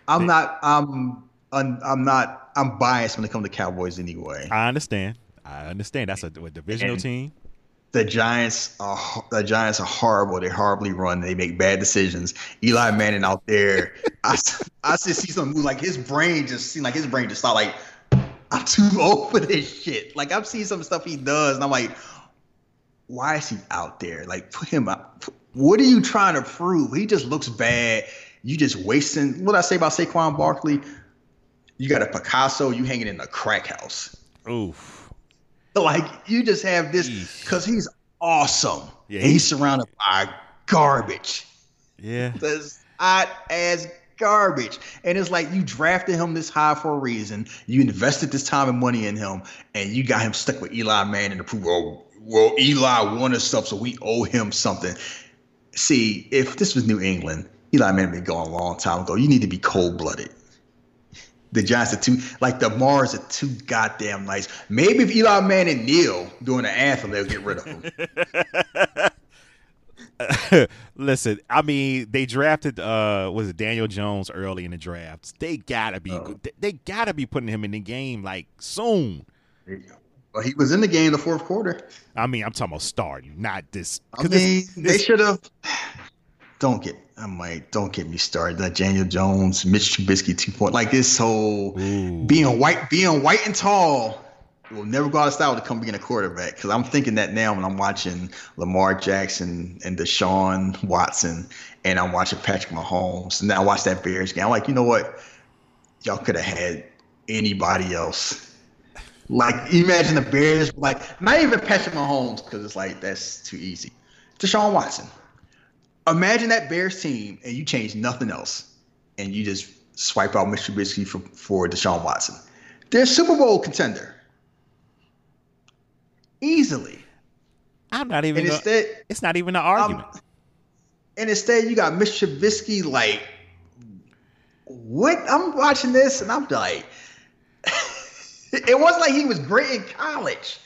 I'm not, I'm, I'm, I'm not, I'm biased when it comes to Cowboys anyway. I understand. I understand. That's a, a divisional And- team. the Giants are the Giants are horrible. They horribly run. They make bad decisions. Eli Manning out there, I, I just see some move like his brain just seemed like his brain just thought like I'm too old for this shit. Like I've seen some stuff he does, and I'm like, why is he out there? Like put him out. What are you trying to prove? He just looks bad. You just wasting. What I say about Saquon Barkley? You got a Picasso. You hanging in a crack house. Oof. Like you just have this because he's awesome. Yeah, and he's surrounded by garbage. Yeah. That's hot as garbage. And it's like you drafted him this high for a reason. You invested this time and money in him, and you got him stuck with Eli Manning to prove, oh, well, Eli won us stuff, so we owe him something. See, if this was New England, Eli Manning been gone a long time ago. You need to be cold blooded. The Giants are too like the Maras are too goddamn nice. Maybe if Eli Manning kneel during the anthem, they'll get rid of him. Listen, I mean, they drafted uh was it Daniel Jones early in the draft. They gotta be Oh. they gotta be putting him in the game like soon. But he was in the game the fourth quarter. I mean, I'm talking about starting, not this. I mean, this- they should have. Don't get. I'm like, don't get me started. That Daniel Jones, Mitch Trubisky, two point. Like this whole Ooh. being white, being white and tall will never go out of style to come being a quarterback. Because I'm thinking that now when I'm watching Lamar Jackson and Deshaun Watson, and I'm watching Patrick Mahomes, and then I watch that Bears game. I'm like, you know what? Y'all could have had anybody else. Like, imagine the Bears, like, not even Patrick Mahomes, because it's like, that's too easy. Deshaun Watson. Imagine that Bears team, and you change nothing else, and you just swipe out Mr. Trubisky for, for Deshaun Watson. They're Super Bowl contender. Easily. I'm not even. And instead, it's not even an um, argument. and instead you got Mr. Trubisky, like, what? I'm watching this, and I'm like, it wasn't like he was great in college.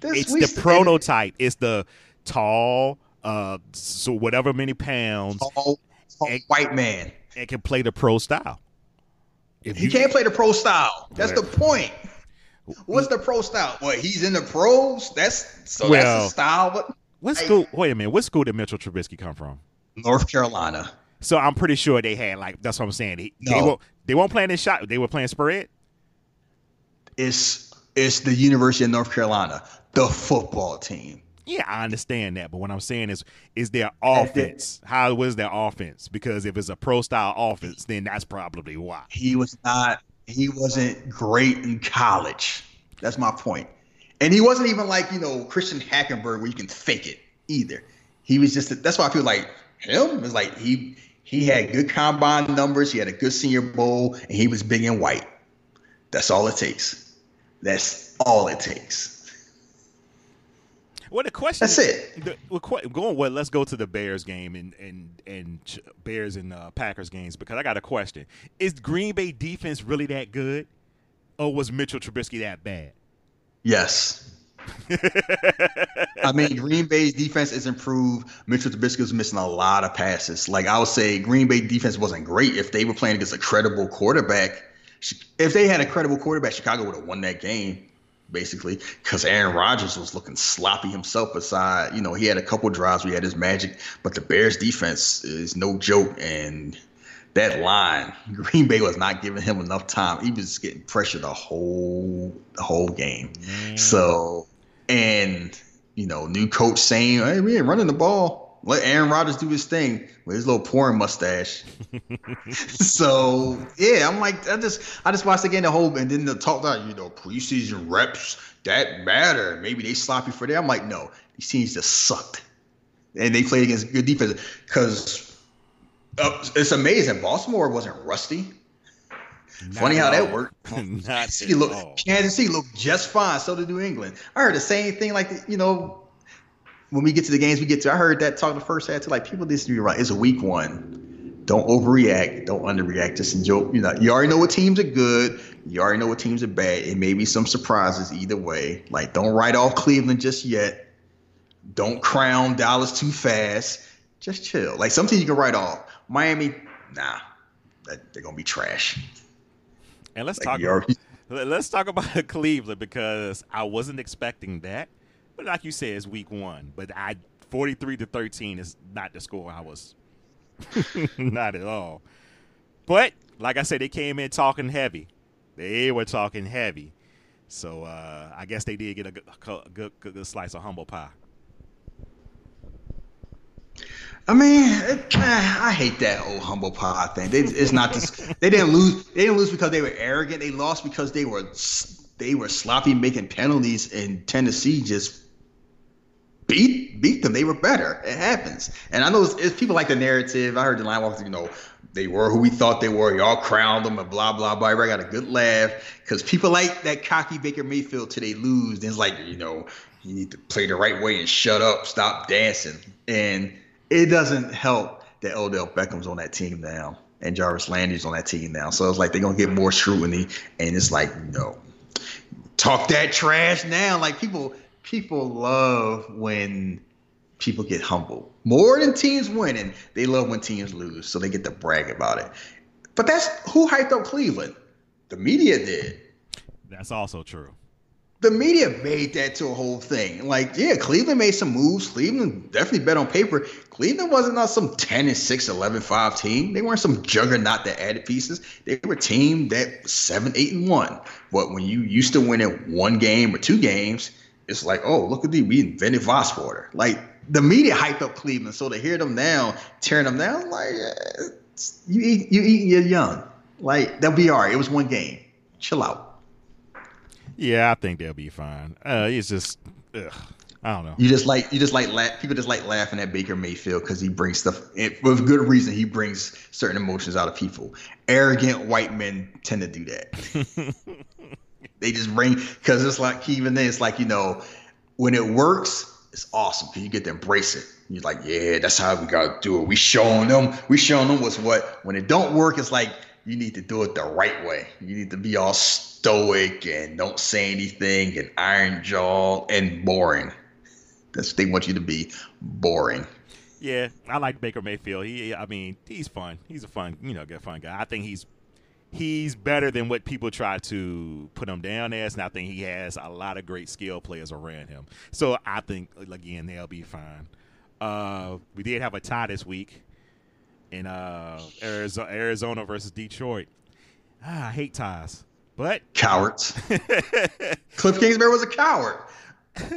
This it's the prototype. It's the tall, uh, so whatever many pounds, tall, tall And- white man. and can play the pro style. If He can't play the pro style. That's the point. What's the pro style? What he's in the pros? That's so Well- that's the style. But what I- school? Wait a minute. What school did Mitchell Trubisky come from? North Carolina. So I'm pretty sure they had like that's what I'm saying. They, they No. won't they won't play in shot. They were playing spread. It's it's the University of North Carolina, the football team. Yeah, I understand that, but what I'm saying is, is their offense? How was their offense? Because if it's a pro style offense, then that's probably why. He was not. He wasn't great in college. That's my point. And he wasn't even like you know Christian Hackenberg where you can fake it either. He was just. That's why I feel like him is like he he had good combine numbers. He had a good Senior Bowl, and he was big and white. That's all it takes. That's all it takes. Well, the question. That's it. The, going well. Let's go to the Bears game and and and Bears and uh, Packers games because I got a question. Is Green Bay defense really that good, or was Mitchell Trubisky that bad? Yes. I mean, Green Bay's defense is improved. Mitchell Trubisky was missing a lot of passes. Like I would say, Green Bay defense wasn't great if they were playing against a credible quarterback. If they had a credible quarterback, Chicago would have won that game, basically, because Aaron Rodgers was looking sloppy himself. Aside, you know, he had a couple drives where he had his magic, but the Bears defense is no joke. And that line, Green Bay was not giving him enough time. He was getting pressure the whole the whole game. So, and you know, new coach saying, "Hey, we ain't running the ball. Let Aaron Rodgers do his thing with his little porn mustache." so, yeah, I'm like, I just, I just watched the game the whole, and then the talk about, you know, preseason reps that matter. Maybe they sloppy for that. I'm like, no, these teams just sucked, and they played against good defense because uh, it's amazing. Baltimore wasn't rusty. Funny how that worked. Not City at looked all. Kansas City looked just fine. So did New England. I heard the same thing. Like you know, when we get to the games we get to, I heard that talk the first half to like people. This be right. It's a week one. Don't overreact. Don't underreact. Just enjoy. You know, you already know what teams are good. You already know what teams are bad. It may be some surprises either way. Like don't write off Cleveland just yet. Don't crown Dallas too fast. Just chill. Like some teams you can write off. Miami, nah, that, they're gonna be trash. And let's Like, talk. already- Let's talk about Cleveland because I wasn't expecting that. But like you said, it's week one. But I 43 to 13 is not the score I was not at all. But like I said, they came in talking heavy. They were talking heavy. So uh, I guess they did get a good, good, good, good slice of humble pie. I mean, it, I hate that whole humble pie thing. They, it's not just they didn't lose. They didn't lose because they were arrogant. They lost because they were they were sloppy making penalties, and Tennessee just beat beat them. They were better. It happens. And I know it's, it's people like the narrative. I heard the line walkers, you know, they were who we thought they were. Y'all crowned them and blah blah blah. Everybody got a good laugh because people like that cocky Baker Mayfield today lose. Then it's like you know you need to play the right way and shut up, stop dancing. And it doesn't help that Odell Beckham's on that team now and Jarvis Landry's on that team now. So it's like they're gonna get more scrutiny, and it's like no, talk that trash now. Like people people love when people get humbled more than teams winning. They love when teams lose, so they get to brag about it. But that's who hyped up Cleveland. The media did. That's also true. The media made that to a whole thing. Like, yeah, Cleveland made some moves. Cleveland definitely bet on paper. Cleveland wasn't not some 10 and 6, 11, 5 team. They weren't some juggernaut that added pieces. They were a team that 7, 8, and 1. But when you used to win it one game or two games, it's like, oh, look at these. We invented Voswater. Like, the media hyped up Cleveland. So to hear them now, tearing them down, like, you eat, you eat, you're young. Like, they'll be all right. It was one game. Chill out. Yeah, I think they'll be fine. Uh, it's just, ugh, I don't know. You just like you just like la- people just like laughing at Baker Mayfield because he brings stuff it, with good reason. He brings certain emotions out of people. Arrogant white men tend to do that. they just bring because it's like even then it's like you know when it works it's awesome because you get to embrace it. You're like, yeah, that's how we gotta do it. We showing them, we showing them what's what. When it don't work, it's like you need to do it the right way. You need to be all stoic and don't say anything and iron jaw and boring. That's they want you to be boring. Yeah, I like Baker Mayfield. He, I mean, he's fun. He's a fun, you know, good fun guy. I think he's he's better than what people try to put him down as, and I think he has a lot of great skill players around him. So I think again they'll be fine. Uh, we did have a tie this week in uh, Arizona, Arizona versus Detroit. Ah, I hate ties, but cowards. Cliff Kingsbury was a coward.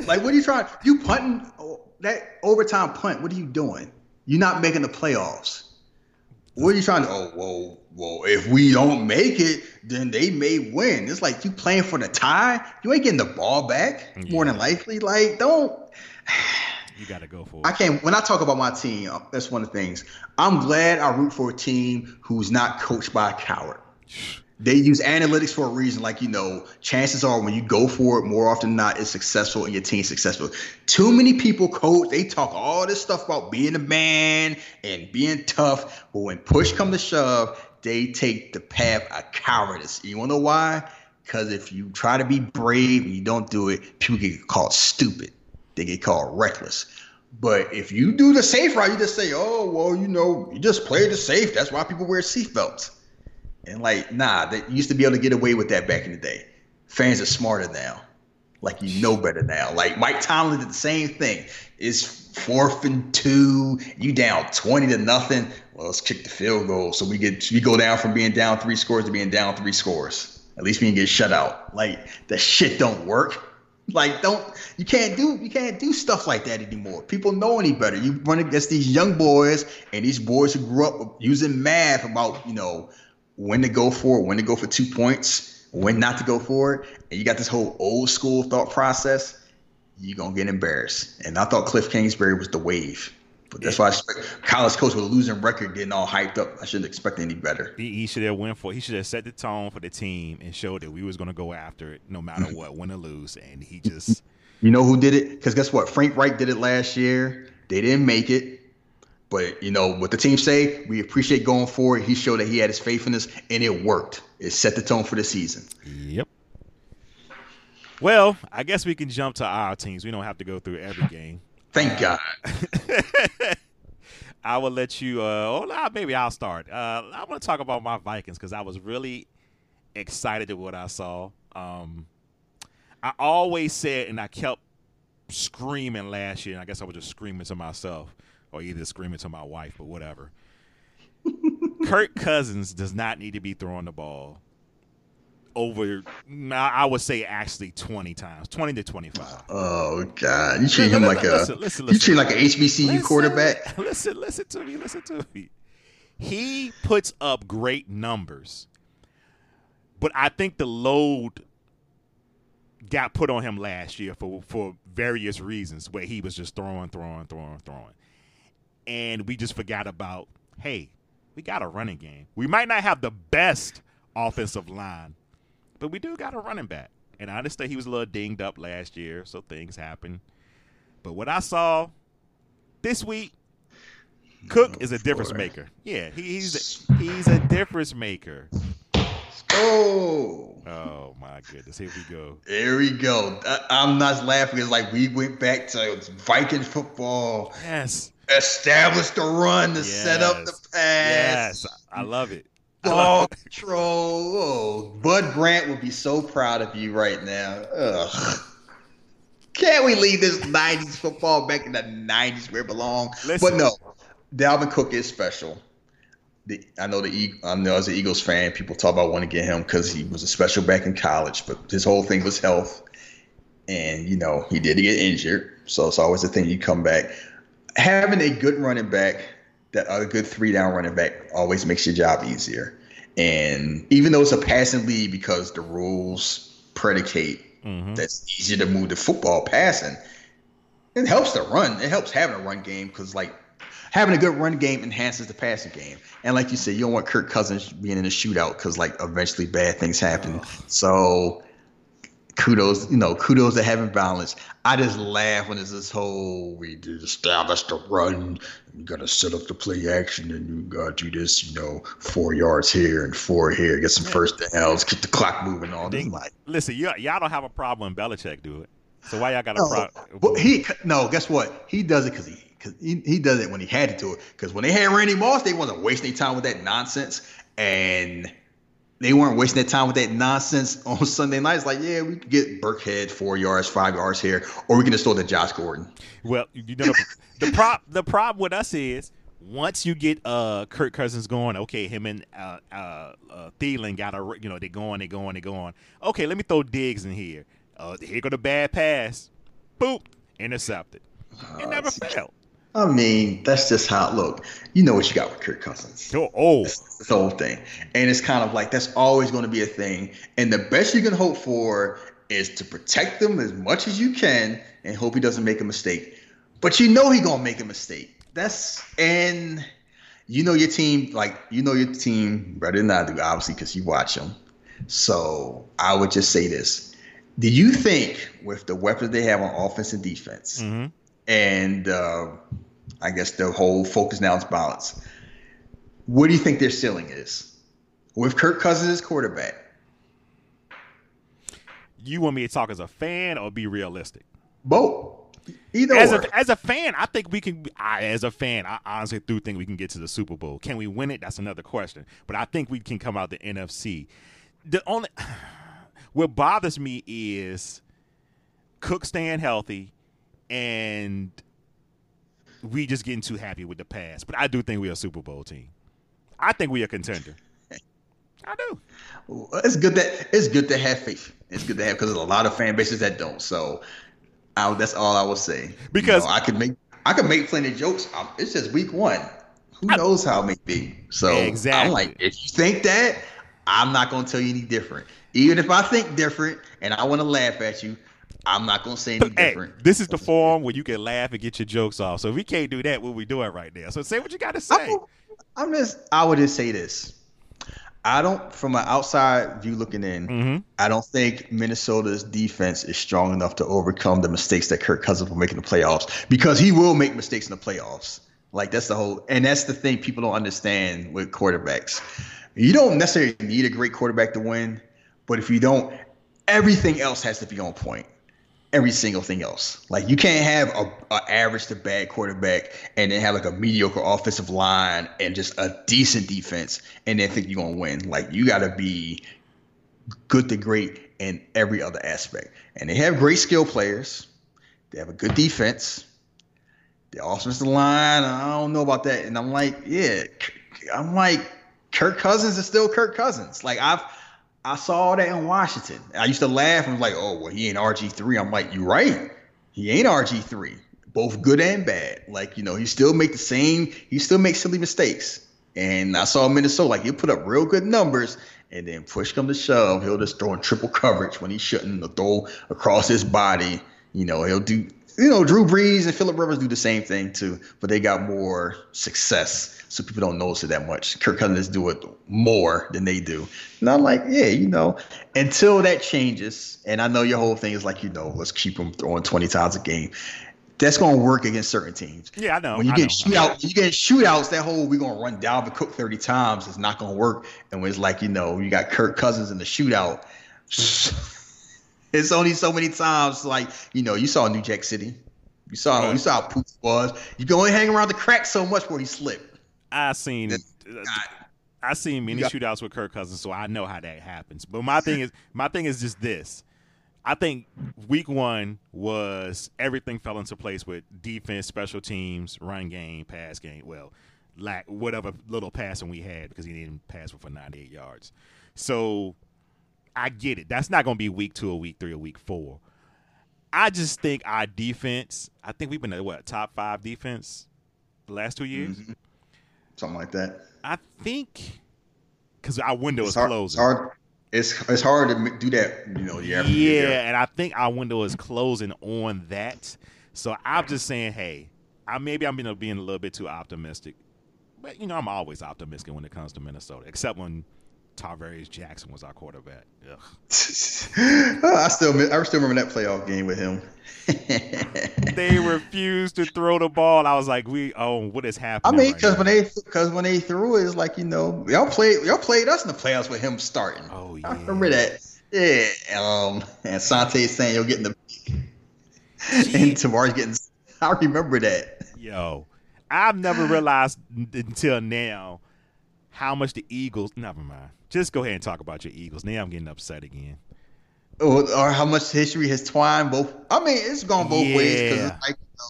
Like, what are you trying? You punting that overtime punt? What are you doing? You're not making the playoffs. What are you trying to? Oh, well, well, if we don't make it, then they may win. It's like you playing for the tie. You ain't getting the ball back. Yeah. More than likely, like don't. You got to go for it. I can't. When I talk about my team, uh, that's one of the things. I'm glad I root for a team who's not coached by a coward. They use analytics for a reason. Like you know, chances are when you go for it, more often than not, it's successful and your team's successful. Too many people coach. They talk all this stuff about being a man and being tough, but when push come to shove, they take the path of cowardice. You wanna know why? Because if you try to be brave and you don't do it, people get called stupid they get called reckless. But if you do the safe route, you just say, "Oh, well, you know, you just play the safe. That's why people wear seatbelts." And like, nah, they used to be able to get away with that back in the day. Fans are smarter now. Like you know better now. Like Mike Tomlin did the same thing. It's fourth and two. You down twenty to nothing. Well, let's kick the field goal. So we get we go down from being down three scores to being down three scores. At least we can get shut out. Like that shit don't work. Like, don't you can't do you can't do stuff like that anymore. People know any better. You run against these young boys and these boys who grew up using math about you know when to go for it, when to go for two points, when not to go for it, and you got this whole old school thought process. You're gonna get embarrassed. And I thought Cliff Kingsbury was the wave. But that's why I expect college coach with a losing record getting all hyped up. I shouldn't expect any better. He, he should have went for. He should have set the tone for the team and showed that we was going to go after it no matter what, win or lose. And he just. You know who did it? Because guess what? Frank Reich did it last year. They didn't make it. But you know what the team say? We appreciate going forward. He showed that he had his faithfulness, and it worked. It set the tone for the season. Yep. Well, I guess we can jump to our teams. We don't have to go through every game. Thank God. I will let you. Uh, oh, maybe I'll start. Uh, I want to talk about my Vikings because I was really excited at what I saw. Um, I always said, and I kept screaming last year. And I guess I was just screaming to myself, or either screaming to my wife, but whatever. Kirk Cousins does not need to be throwing the ball over I would say actually 20 times, 20 to 25. Oh god. You treat him like a listen, listen, listen. You treat like an HBCU quarterback. Listen, listen to me, listen to me. He puts up great numbers. But I think the load got put on him last year for for various reasons, where he was just throwing, throwing, throwing, throwing, and we just forgot about hey, we got a running game. We might not have the best offensive line, but we do got a running back. And I understand he was a little dinged up last year, so things happen. But what I saw this week, Cook oh, is a difference boy. maker. Yeah, he, he's he's a difference maker. Oh, Oh my goodness, here we go. there we go. I, I'm not laughing. It's like we went back to Viking football, Yes, established the run to set up the pass. yes, I love it. Ball control. Oh, Bud Grant would be so proud of you right now. Ugh. Can't we leave this 90s football back in the 90s where it belongs? Listen. But no, Dalvin Cook is special. The, I know the I know as an Eagles fan, people talk about wanting to get him because he was a special back in college, but his whole thing was health. And, you know, he did get injured. So it's always a thing you come back. Having a good running back, that a good three down running back always makes your job easier. And even though it's a passing lead because the rules predicate Mhm. that's easier to move the football passing, it helps the run. It helps having a run game because like having a good run game enhances the passing game. And like you said, you don't want Kirk Cousins being in a shootout because like eventually bad things happen. So kudos, you know, kudos to having balance. I just laugh when there's this whole we did establish the run. You gotta set up the play action and you gotta do this, you know, four yards here and four here, get some first downs, keep the clock moving on. This. Like, Listen, you, y'all don't have a problem when Belichick do it. So why y'all got a no, problem? but he no, guess what? He does it because he because he, he does it when he had to do it. Because when they had Randy Moss, they wasn't wasting time with that nonsense, and they weren't wasting their time with that nonsense on Sunday nights. Like, yeah, we could get Burkhead four yards, five yards here, or we can just throw to Josh Gordon. Well, you know the, the prop the problem with us is once you get uh Kirk Cousins going, okay, him and uh uh, uh Thielen got a you know they're going, they're going, they're going. Okay, let me throw Diggs in here. Uh, here go the bad pass, boop, intercepted. It never failed. I mean, that's just how it look. You know what you got with Kirk Cousins. Oh, oh, That's the whole thing. And it's kind of like that's always going to be a thing. And the best you can hope for is to protect them as much as you can and hope he doesn't make a mistake. But you know he gonna make a mistake. That's and you know your team, like you know your team better than I do, obviously, because you watch them. So I would just say this: Do you think with the weapons they have on offense and defense, Mhm. And uh, I guess the whole focus now is balance. What do you think their ceiling is? With Kirk Cousins as quarterback. you want me to talk as a fan or be realistic? Both. Either As or. a, as a fan, I think we can. I, as a fan, I honestly do think we can get to the Super Bowl. Can we win it? That's another question. But I think we can come out the NFC. The only what bothers me is Cook staying healthy, and we just getting too happy with the past. But I do think we're a Super Bowl team. I think we're a contender. I do. it's good that it's good to have faith. It's good to have because there's a lot of fan bases that don't. So I, that's all I will say. Because- You know, I can make I could make plenty of jokes. It's just week one. Who knows how it may be? So Exactly. I'm like, if you think that, I'm not gonna tell you any different. Even if I think different and I want to laugh at you, I'm not gonna say any Hey, different. this is the forum where you can laugh and get your jokes off. So if we can't do that, what we doing right now? So say what you got to say. I'm, I'm just. I would just say this. I don't, from an outside view looking in, Mhm. I don't think Minnesota's defense is strong enough to overcome the mistakes that Kirk Cousins will make in the playoffs because he will make mistakes in the playoffs. Like that's the whole, and that's the thing people don't understand with quarterbacks. You don't necessarily need a great quarterback to win, but if you don't, everything else has to be on point every single thing else. Like you can't have a, a average to bad quarterback and then have like a mediocre offensive line and just a decent defense and then think you're gonna win. Like you gotta be good to great in every other aspect. And they have great skill players. They have a good defense. The offensive line, I don't know about that. And I'm like, yeah, I'm like, Kirk Cousins is still Kirk Cousins. Like I've I saw that in Washington. I used to laugh and was like, oh, well, he ain't RG3. I'm like, you're right. He ain't RG3. Both good and bad. Like, you know, he still make the same, he still makes silly mistakes. And I saw Minnesota, like, he'll put up real good numbers. And then push come to shove, he'll just throw in triple coverage when he shouldn't. He'll throw across his body. You know, he'll do. You know, Drew Brees and Philip Rivers do the same thing too, but they got more success, so people don't notice it that much. Kirk Cousins do it more than they do. And I'm like, yeah, you know, until that changes, and I know your whole thing is like, you know, let's keep them throwing 20 times a game that's going to work against certain teams. Yeah, I know. When you get shootout, you get shootouts. That whole we're gonna run Dalvin Cook thirty times is not gonna work. And when it's like you know you got Kirk Cousins in the shootout, it's only so many times. Like you know you saw New Jack City, you saw Right. you saw how Pooch was. You can only hang around the crack so much before he slipped. I seen I seen many shootouts with Kirk Cousins, so I know how that happens. But my thing is my thing is just this. I think week one was everything fell into place with defense, special teams, run game, pass game. Well, lack whatever little passing we had because he didn't pass for 98 yards. So I get it. That's not going to be week two or week three or week four. I just think our defense. I think we've been at what top five defense the last two years. Mm-hmm. Something like that. I think because our window It's is hard, closing. It's hard. It's it's hard to do that. You know, yeah, year. and I think our window is closing on that. So I'm just saying, hey, I maybe I'm being, being a little bit too optimistic, but you know I'm always optimistic when it comes to Minnesota, except when Tarvaris Jackson was our quarterback. I still I still remember that playoff game with him. They refused to throw the ball. I was like, we oh, what is happening?" I mean, because now? when they because when they threw it, it's like you know y'all played y'all played us in the playoffs with him starting. Oh, yeah, I remember that. Yeah, um, and Sante saying you're getting the and Tavares getting. I remember that. Yo, I've never realized until now how much the Eagles. Never mind. Just go ahead and talk about your Eagles. Now I'm getting upset again. Or, or how much history has twined both. I mean, it's gone both ways because Yeah. it's like. You know,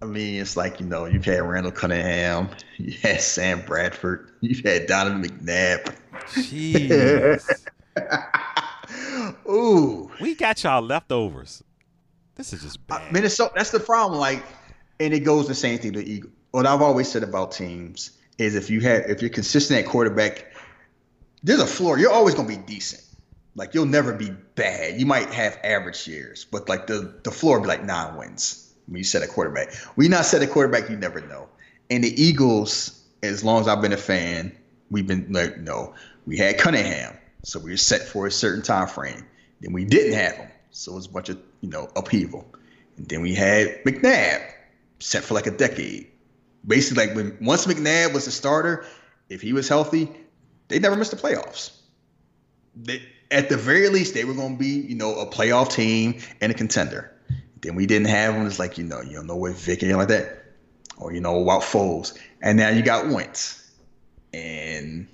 I mean, it's like you know, you've had Randall Cunningham, you had Sam Bradford, you've had Donovan McNabb. Jeez. Ooh, we got y'all leftovers. This is just Uh, bad. Minnesota. That's the problem. Like, and it goes the same thing to Eagle. What I've always said about teams is if you have if you're consistent at quarterback, there's a floor. You're always gonna be decent. Like you'll never be bad. You might have average years, but like the the floor be like nine wins when you set a quarterback. When you not set a quarterback, you never know. And the Eagles, as long as I've been a fan, we've been like, no, we had Cunningham, so we were set for a certain time frame. Then we didn't have him, so it was a bunch of you know upheaval. And then we had McNabb, set for like a decade. Basically, like when once McNabb was a starter, if he was healthy, they never missed the playoffs. They, at the very least, they were going to be, you know, a playoff team and a contender. Then we didn't have them. It's like, you know, you don't know what Vic and like that, or you know, about Foles. And now you got Wentz, and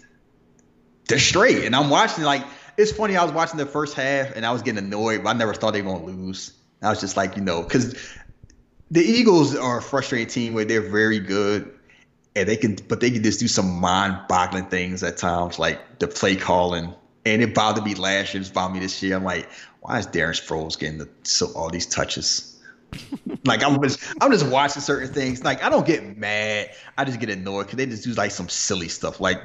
they're straight. And I'm watching like it's funny. I was watching the first half and I was getting annoyed, but I never thought they were gonna lose. I was just like, you know, because the Eagles are a frustrating team where they're very good and they can, but they can just do some mind-boggling things at times, like the play calling. And it bothered me last year. It's bothered me this year. I'm like, why is Darren Sproles getting the, so all these touches? like I'm just, I'm just watching certain things. Like I don't get mad. I just get annoyed because they just do like some silly stuff. Like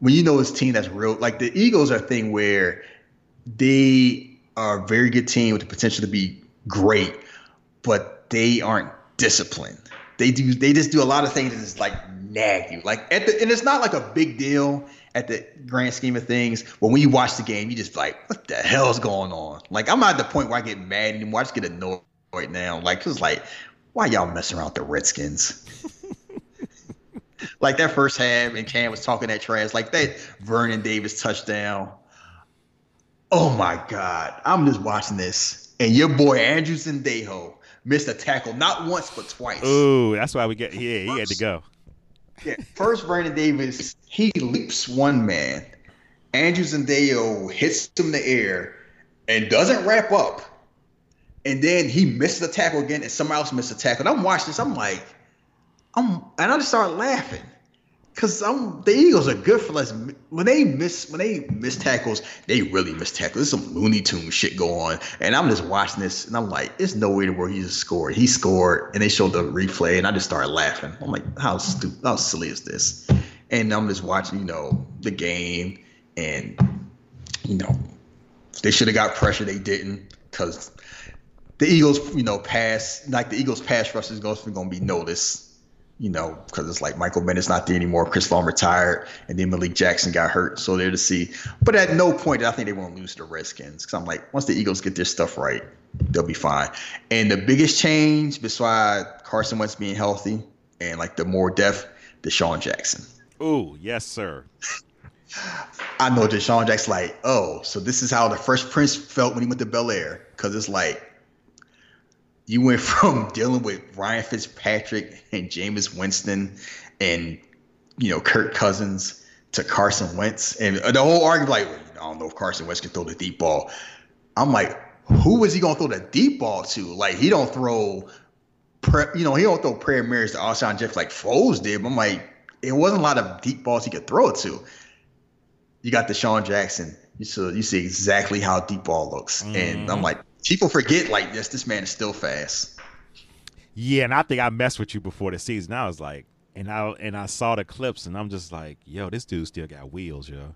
when you know it's a team that's real, like the Eagles are a thing where they are a very good team with the potential to be great, but they aren't disciplined. They do they just do a lot of things that just like nag you. Like at the and it's not like a big deal at the grand scheme of things. But when you watch the game, you just like, what the hell's going on? Like I'm not at the point where I get mad anymore. I just get annoyed right now. Like it's like, why y'all messing around with the Redskins? like that first half, and Cam was talking that trash, like that Vernon Davis touchdown. Oh my God. I'm just watching this. And your boy Andrew Sendejo missed a tackle not once but twice. Ooh, that's why we get. Yeah, he had to go. Yeah. First, Brandon Davis, he leaps one man. Andrew Sendejo hits him in the air and doesn't wrap up. And then he misses a tackle again, and somebody else missed a tackle. And I'm watching this, I'm like, I'm, and I just start laughing. Cause I'm the Eagles are good for less. When they miss, when they miss tackles, they really miss tackles. There's some Looney Tune shit going on, and I'm just watching this, and I'm like, it's no way to where he just scored. He scored, and they showed the replay, and I just started laughing. I'm like, how stupid, how silly is this? And I'm just watching, you know, the game, and you know they should have got pressure. They didn't because the Eagles, you know, pass like the Eagles pass rush is going to be noticed. You know, because it's like Michael Bennett's not there anymore. Chris Long retired, and then Malik Jackson got hurt. So they're to see. But at no point I think they won't lose to the Redskins. Because I'm like, once the Eagles get their stuff right, they'll be fine. And the biggest change, besides Carson Wentz being healthy and like the more depth, DeSean Jackson. Ooh, yes, sir. I know DeSean Jackson like, oh, so this is how the Fresh Prince felt when he went to Bel Air. Because it's like you went from dealing with Ryan Fitzpatrick and Jameis Winston and you know Kirk Cousins to Carson Wentz, and the whole argument like, I don't know if Carson Wentz can throw the deep ball. I'm like, who is he gonna throw the deep ball to? Like he don't throw, pre, you know, he don't throw prayer mirrors to Alshon Jeff like Foles did. But I'm like, it wasn't a lot of deep balls he could throw it to. You got DeSean Jackson. You so you see exactly how deep ball looks, mm-hmm. and I'm like, people forget like this. This man is still fast. Yeah, and I think I messed with you before the season. I was like, and I and I saw the clips, and I'm just like, yo, this dude still got wheels, yo.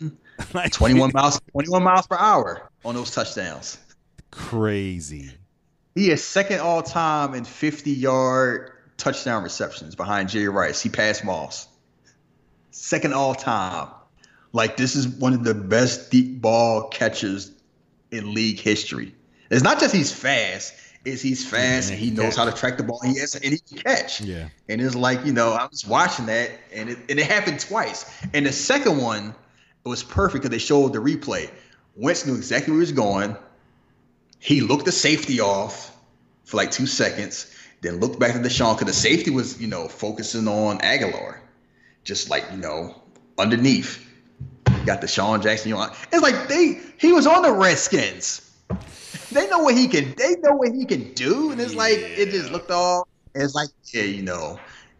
like 21 miles, 21 miles per hour on those touchdowns. Crazy. He is second all time in 50 yard touchdown receptions behind Jerry Rice. He passed Moss. Second all time. Like this is one of the best deep ball catchers in league history. It's not just he's fast, is he's fast yeah, and he knows catch. how to track the ball. He has and he can catch. Yeah. And it's like, you know, I was watching that and it and it happened twice. And the second one it was perfect because they showed the replay. Wentz knew exactly where he was going. He looked the safety off for like two seconds, then looked back at DeSean because the safety was, you know, focusing on Agholor, Just like, you know, underneath. You got DeSean Jackson. You know, it's like they he was on the Redskins. They know what he can. They know what he can do, and it's yeah. like it just looked all. It's like yeah, you know,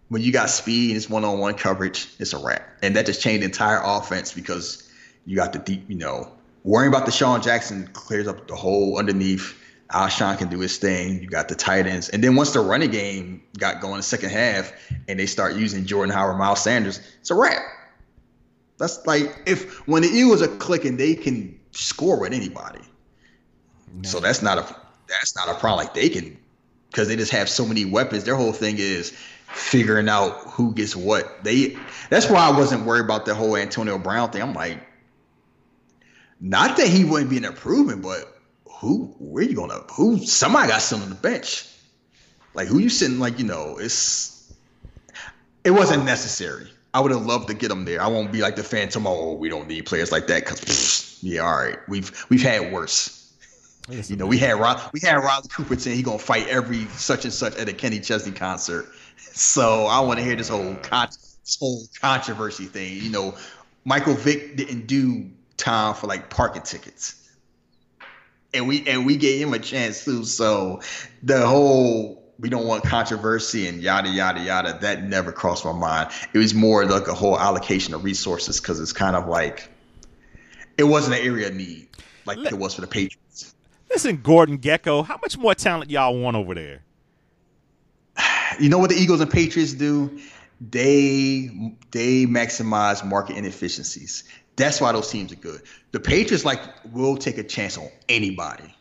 when you got speed and it's one on one coverage, it's a wrap, and that just changed the entire offense because you got the deep. You know, worrying about DeSean Jackson clears up the hole underneath. Alshon can do his thing. You got the tight ends, and then once the running game got going the second half, and they start using Jordan Howard, Miles Sanders, it's a wrap. That's like if when the Eagles are clicking, they can score with anybody. No. So that's not a that's not a problem. Like they can because they just have so many weapons. Their whole thing is figuring out who gets what. They that's why I wasn't worried about the whole Antonio Brown thing. I'm like, not that he wouldn't be an improvement, but who where you gonna who somebody got sitting on the bench. Like who you sitting like, you know, it's it wasn't necessary. I would have loved to get him there. I won't be like the Phantom. Oh, we don't need players like that because yeah, all right, we've we've had worse. You know, we had Rod, we had Riley Cooper saying he gonna fight every such and such at a Kenny Chesney concert. So I want to hear this whole con- this whole controversy thing. You know, Michael Vick didn't do time for like parking tickets, and we and we gave him a chance too. So the whole we don't want controversy and yada yada yada. That never crossed my mind. It was more like a whole allocation of resources because it's kind of like it wasn't an area of need like Let, it was for the Patriots. Listen, Gordon Gekko, how much more talent y'all want over there? You know what the Eagles and Patriots do? They they maximize market inefficiencies. That's why those teams are good. The Patriots like will take a chance on anybody.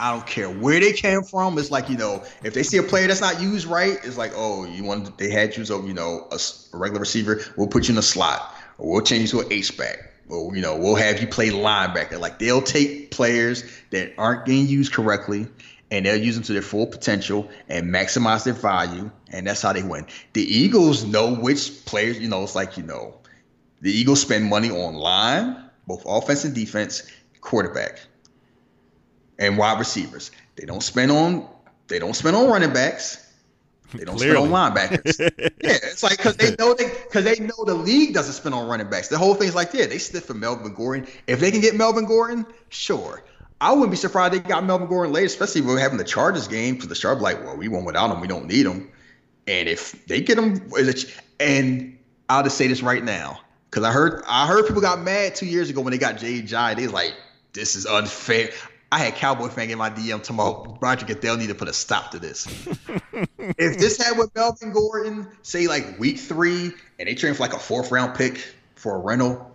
I don't care where they came from. It's like you know, if they see a player that's not used right, it's like, oh, you want they had you so you know a, a regular receiver. We'll put you in a slot, or we'll change you to an H back, or you know, we'll have you play linebacker. Like they'll take players that aren't getting used correctly, and they'll use them to their full potential and maximize their value, and that's how they win. The Eagles know which players. You know, it's like you know, the Eagles spend money on line, both offense and defense, quarterback and wide receivers. They don't spend on they don't spend on running backs. They don't Clearly. spend on linebackers. yeah, it's like because they know they because they know the league doesn't spend on running backs. The whole thing's like, yeah, they sniff for Melvin Gordon. If they can get Melvin Gordon, sure. I wouldn't be surprised they got Melvin Gordon later, especially if we're having the Chargers game because the Sharp like, well, we won without him, we don't need him. And if they get him, and I'll just say this right now because I heard I heard people got mad two years ago when they got Jay Ajayi. They was like, this is unfair. I had Cowboy fan in my DM tomorrow. Roger Goodell need to put a stop to this. if this had with Melvin Gordon, say like week three, and they train for like a fourth round pick for a rental,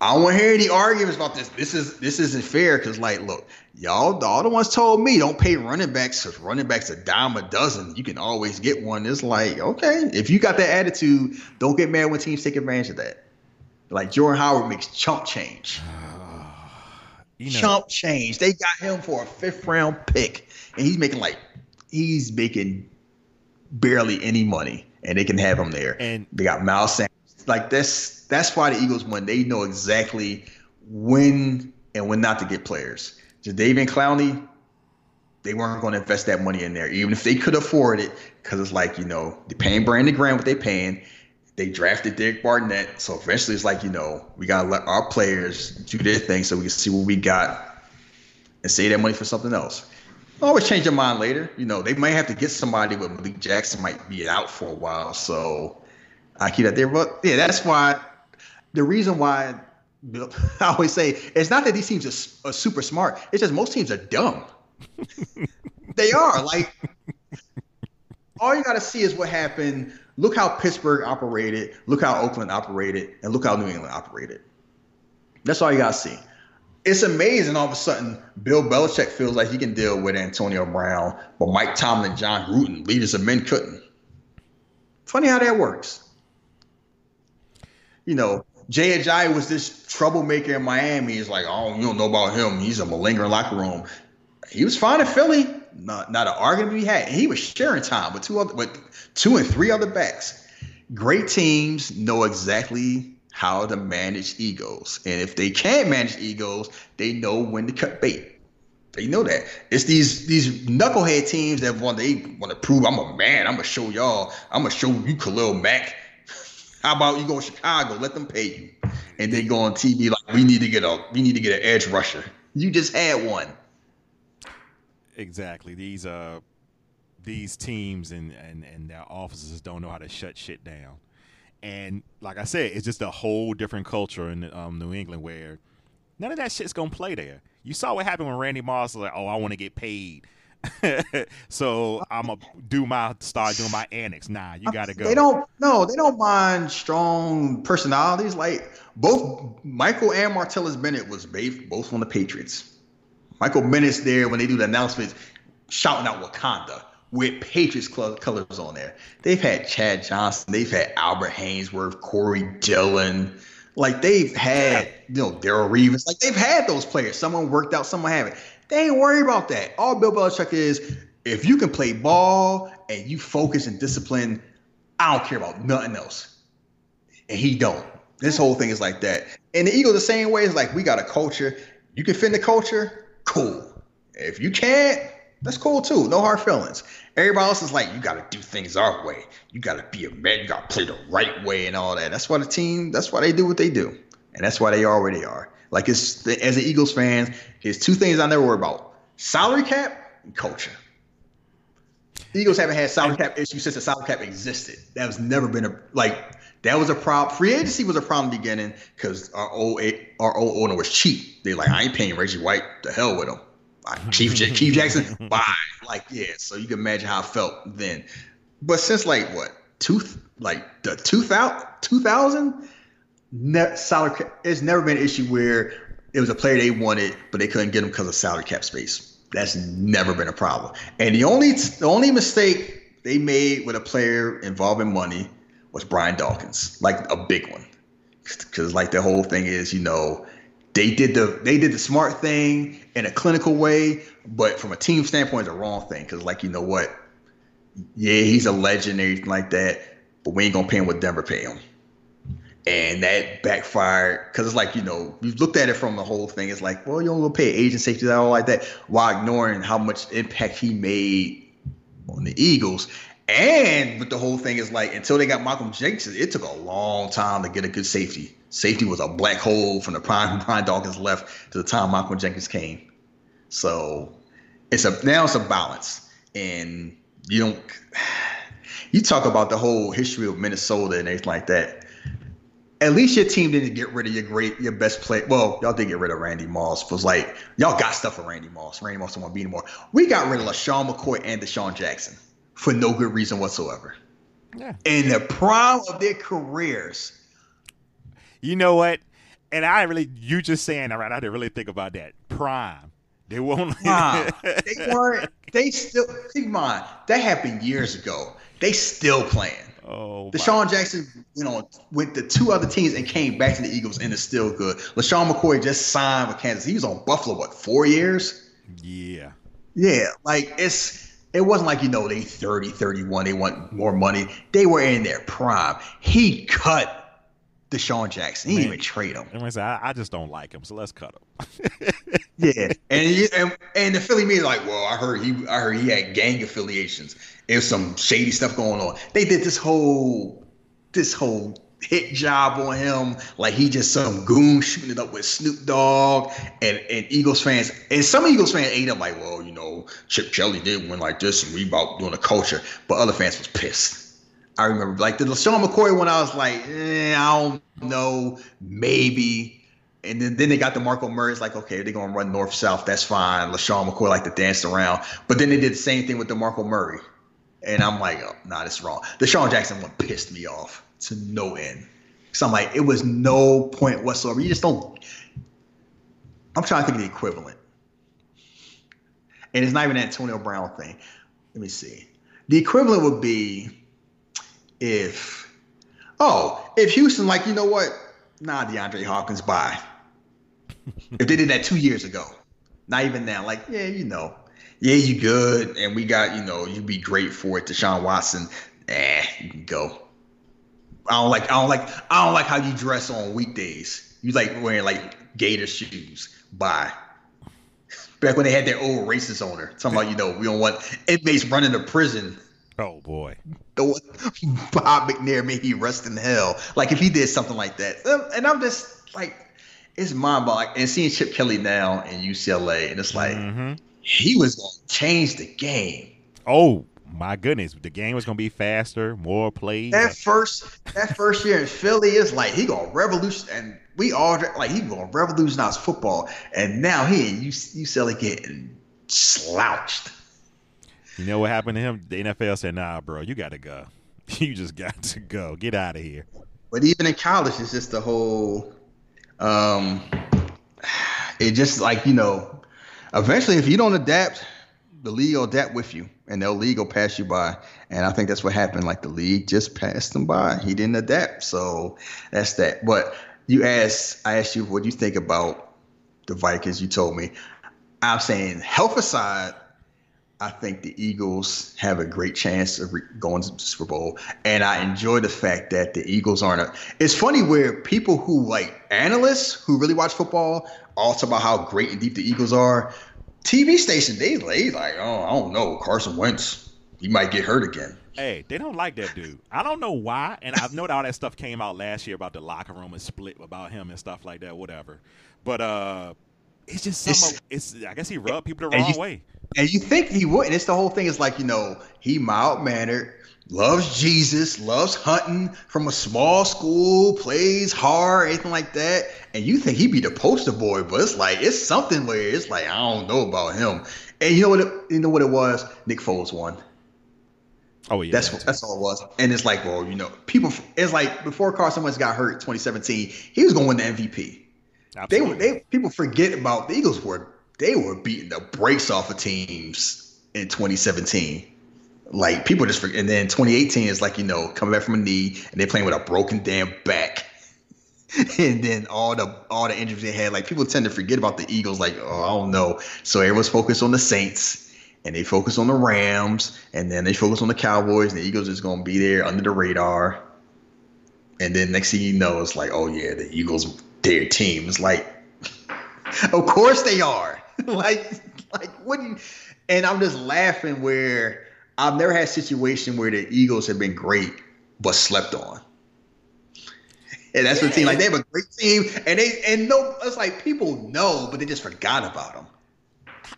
I don't want to hear any arguments about this. This is this isn't fair because, like, look, y'all, all the ones told me don't pay running backs because running backs a dime a dozen. You can always get one. It's like, okay, if you got that attitude, don't get mad when teams take advantage of that. Like Jordan Howard makes chump change. You know, chump change. They got him for a fifth round pick, and he's making like he's making barely any money, and they can have him there. And- they got Miles Sanders. Like that's that's why the Eagles won. They know exactly when and when not to get players. David Clowney, they weren't going to invest that money in there, even if they could afford it, because it's like you know they're paying Brandon Graham what they're paying. They drafted Derek Barnett, so eventually it's like you know we gotta let our players do their thing so we can see what we got and save that money for something else. Always change their mind later. You know they might have to get somebody, but Malik Jackson might be out for a while, so I keep that there. But yeah, that's why the reason why I always say it's not that these teams are, are super smart. It's just most teams are dumb. they are like all you got to see is what happened. Look how Pittsburgh operated. Look how Oakland operated, and look how New England operated. That's all you got to see. It's amazing. All of a sudden, Bill Belichick feels like he can deal with Antonio Brown, but Mike Tomlin, Jon Gruden, leaders of men couldn't. Funny how that works. You know, Jay Ajayi was this troublemaker in Miami. He's like, oh, you don't know about him. He's a malingering locker room. He was fine in Philly. Not, not an argument we had. He was sharing time with two other, with two and three other backs. Great teams know exactly how to manage egos, and if they can't manage egos, they know when to cut bait. They know that. It's these these knucklehead teams that want they want to prove I'm a man. I'm gonna show y'all. I'm gonna show you Khalil Mack. How about you go to Chicago? Let them pay you, and they go on TV like we need to get a we need to get an edge rusher. You just had one. Exactly. These uh these teams and, and and their officers don't know how to shut shit down. And like i said it's just a whole different culture in um, new england where none of that shit's gonna play there. You saw what happened when randy moss was like oh i want to get paid. So i'm gonna do my start doing my annex. Nah you gotta go. They don't no, they don't mind strong personalities. Like both Michael and Martellus Bennett was both from the Patriots. Michael Bennett's there when they do the announcements, shouting out Wakanda with Patriots cl- colors on there. They've had Chad Johnson, they've had Albert Haynesworth, Corey Dillon. Like they've had, you know, Darrelle Revis. Like they've had those players. Someone worked out, someone haven't. They ain't worried about that. All Bill Belichick is, if you can play ball and you focus and discipline, I don't care about nothing else. And he don't. This whole thing is like that. And the Eagles the same way. It's like we got a culture. You can fit in the culture, cool. If you can't, that's cool too. No hard feelings. Everybody else is like, you got to do things our way. You got to be a man. You got to play the right way and all that. That's why the team. That's why they do what they do, and that's why they are where they are. Like it's as an Eagles fan, there's two things I never worry about: salary cap and culture. The Eagles haven't had salary cap issues since the salary cap existed. That was never been a like that was a problem. Free agency was a problem beginning because our old our old owner was cheap. They like I ain't paying Reggie White. The hell with him. Like, Keith, Keith Jackson, bye. Like yeah. So you can imagine how I felt then. But since like what tooth like the 2000 2000 ne- salary cap, it's never been an issue where it was a player they wanted but they couldn't get him because of salary cap space. That's never been a problem. And the only the only mistake they made with a player involving money was Brian Dawkins, like a big one, because like the whole thing is, you know, they did the they did the smart thing in a clinical way, but from a team standpoint, it's the wrong thing. Because like you know what, yeah, he's a legend, and everything like that, but we ain't gonna pay him what Denver pay him. And that backfired because it's like, you know, we've looked at it from the whole thing. It's like, well, you don't go pay agent safety, all like that, while ignoring how much impact he made on the Eagles. And but the whole thing is like until they got Malcolm Jenkins, it took a long time to get a good safety. Safety was a black hole from the prime Brian Dawkins left to the time Malcolm Jenkins came. So it's a now it's a balance. And you don't you talk about the whole history of Minnesota and everything like that. At least your team didn't get rid of your great, your best player. Well, y'all did get rid of Randy Moss. Was like y'all got stuff for Randy Moss. Randy Moss don't want to be anymore. We got rid of LeSean McCoy and DeSean Jackson for no good reason whatsoever. Yeah. In the prime of their careers. You know what? And I really, you just saying that right? I didn't really think about that. Prime. They won't. Nah, they weren't. They still. Keep in mind that happened years ago. They still playing. oh, my- DeSean Jackson, you know, went to two other teams and came back to the Eagles and is still good. LeSean McCoy just signed with Kansas. He was on Buffalo what four years? yeah. Yeah, like it's it wasn't like you know they 30, 31, they want more money. They were in their prime. He cut DeSean Jackson. He didn't even trade him. I'm say I, I just don't like him, so let's cut him. Yeah, and, and and the Philly media like, well, I heard he, I heard he had gang affiliations. There's some shady stuff going on. They did this whole, this whole hit job on him, like he just some goon shooting it up with Snoop Dogg and and Eagles fans. And some Eagles fans ate up like, well, you know, Chip Kelly did win like this, and we about doing a culture. But other fans was pissed. I remember like the LeSean McCoy one. I was like, eh, I don't know, maybe. And then, then they got DeMarco Murray. It's like, okay, they're gonna run north south. That's fine. LeSean McCoy like to dance around. But then they did the same thing with DeMarco Murray. And I'm like, oh, nah, that's wrong. DeSean Jackson one pissed me off to no end. So I'm like, it was no point whatsoever. You just don't. I'm trying to think of the equivalent. And it's not even an Antonio Brown thing. Let me see. The equivalent would be if, oh, if Houston, like, you know what? Nah, DeAndre Hopkins, bye. if they did that two years ago, not even now, like, yeah, you know, yeah, you good, and we got, you know, you'd be great for it. Deshaun Watson, eh, you can go. I don't like, I don't like, I don't like how you dress on weekdays. You like wearing like gator shoes. Bye. Back when they had their old racist owner, talking about, you know, we don't want inmates running to prison. Oh boy. The Bob McNair may he rest in hell. Like if he did something like that, Um, and I'm just like, it's mind boggling. And seeing Chip Kelly now in UCLA, and it's like hmm he was going to change the game. Oh my goodness, the game was gonna be faster, more plays. That first, that first year in Philly is like he gonna revolution, and we all like he gonna revolutionize football. And now he and you you UCLA getting slouched. You know what happened to him? The NFL said, "Nah, bro, you got to go. You just got to go. Get out of here." But even in college, it's just the whole. Um, it just like you know, eventually, if you don't adapt, the league will adapt with you, and the league will pass you by. And I think that's what happened. Like the league just passed him by. He didn't adapt, so that's that. But you asked, I asked you, what you think about the Vikings? You told me. I'm saying health aside, I think the Eagles have a great chance of re- going to the Super Bowl, and I enjoy the fact that the Eagles aren't. A, it's funny where people who like analysts who really watch football all talk about how great and deep the Eagles are. TV station they they like, oh, I don't know, Carson Wentz, he might get hurt again. Hey, they don't like that dude. I don't know why, and I've known all that stuff came out last year about the locker room and split about him and stuff like that, whatever. But uh, it's just some. It's- It's, I guess he rubbed people the wrong you- way. And you think he wouldn't? It's the whole thing. Is like you know he mild mannered, loves Jesus, loves hunting from a small school, plays hard, anything like that. And you think he'd be the poster boy, but it's like it's something where it's like I don't know about him. And you know what? It, you know what it was? Nick Foles won. Oh yeah, That's that that's all it was. And it's like, well, you know, people. It's like before Carson Wentz got hurt, 2017, he was going to win the MVP. They were they people forget about the Eagles were they were beating the brakes off of teams in 2017. Like people just forget. And then 2018 is like you know coming back from a knee and they're playing with a broken damn back. and then all the all the injuries they had, like people tend to forget about the Eagles. Like oh, I don't know. So everyone's focused on the Saints and they focus on the Rams and then they focus on the Cowboys. And the Eagles is going to be there under the radar. And then next thing you know, it's like, oh yeah, the Eagles, their team. It's like, of course they are. like, like what? You, and I'm just laughing where I've never had a situation where the Eagles have been great but slept on. And that's the team. Like they have a great team, and they and no, it's like people know, but they just forgot about them.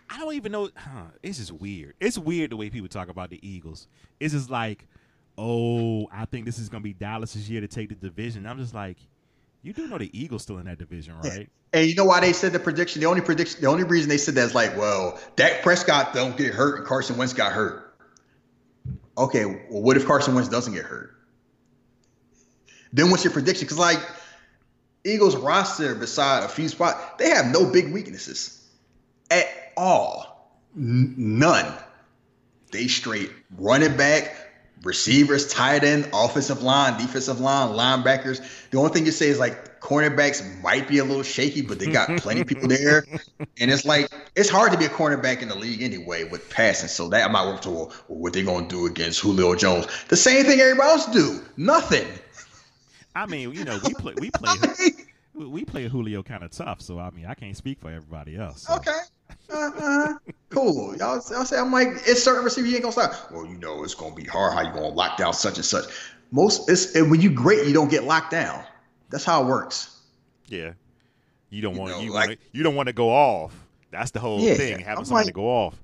I don't even know. Huh, it's just weird. It's weird the way people talk about the Eagles. It's just like, oh, I think this is gonna be Dallas's year to take the division. I'm just like, you do know the Eagles still in that division, right? And you know why they said the prediction? The only prediction, the only reason they said that is like, well, Dak Prescott don't get hurt and Carson Wentz got hurt. Okay, well, what if Carson Wentz doesn't get hurt? Then what's your prediction? Because like, Eagles roster, beside a few spots, they have no big weaknesses at all. N- none. They straight running back, receivers, tight end, offensive line, defensive line, linebackers. The only thing you say is like cornerbacks might be a little shaky, but they got plenty of people there. And it's like it's hard to be a cornerback in the league anyway with passing. So that I might work to well, what they're gonna do against Julio Jones. The same thing everybody else do. Nothing. I mean, you know, we play we play we- we play Julio kind of tough, so I mean, I can't speak for everybody else. so. Okay. Uh-huh. Cool. Y'all, y'all say I'm like, it's certain receiver you ain't gonna stop. Well, you know it's gonna be hard. How you gonna lock down such and such? Most it's and when you great, you don't get locked down. That's how it works. Yeah. You don't You want know, you like- want you don't want to go off. That's the whole Yeah, thing, having I'm somebody like- to go off.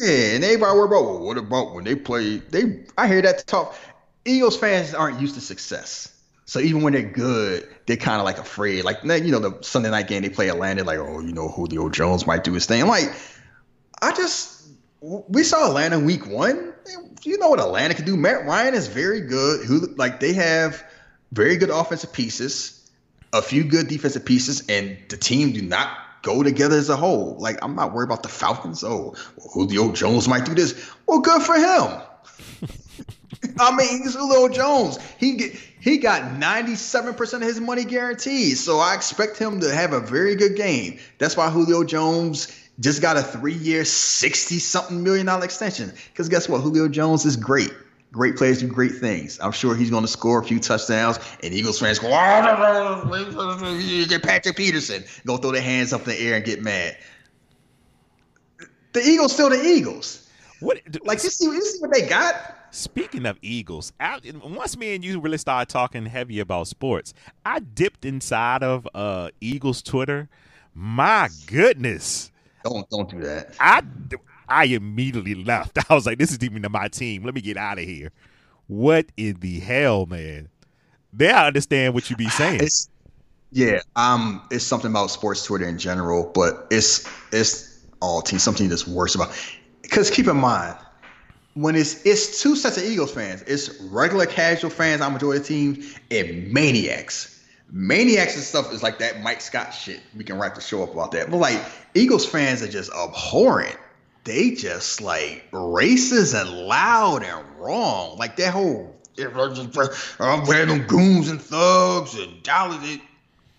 Yeah, and everybody worry about well, what about when they play? They I hear that talk. Eagles fans aren't used to success, so even when they're good, they're kind of like afraid. Like you know, the Sunday night game they play Atlanta, like oh, you know, Julio Jones might do his thing. I'm like, I just we saw Atlanta week one. You know what Atlanta can do. Matt Ryan is very good. Who like they have very good offensive pieces, a few good defensive pieces, and the team do not go together as a whole. Like I'm not worried about the Falcons. Oh, Julio Jones might do this. Well, good for him. I mean, he's Julio Jones. He get, he got 97% of his money guaranteed. So I expect him to have a very good game. That's why Julio Jones just got a three-year, 60-something million dollar extension. Because guess what? Julio Jones is great. Great players do great things. I'm sure he's going to score a few touchdowns, and Eagles fans go, "Oh, you get Patrick Peterson. Go throw their hands up in the air and get mad. The Eagles still the Eagles. What Like you see, you see what they got. Speaking of Eagles, I, once me and you really started talking heavy about sports, I dipped inside of uh, Eagles Twitter. My goodness, Don't don't do that. I I immediately left. I was like, "This is even to my team. Let me get out of here." What in the hell, man? They I understand what you be saying. It's yeah, um, it's something about sports Twitter in general, but it's it's all team something that's worse about. Because keep in mind, when it's it's two sets of Eagles fans, it's regular casual fans, I'm majority of the team, and maniacs. Maniacs and stuff is like that Mike Scott shit. We can write the show up about that. But like Eagles fans are just abhorrent. They just like racist and loud and wrong. Like that whole I'm wearing them goons and thugs and dollars.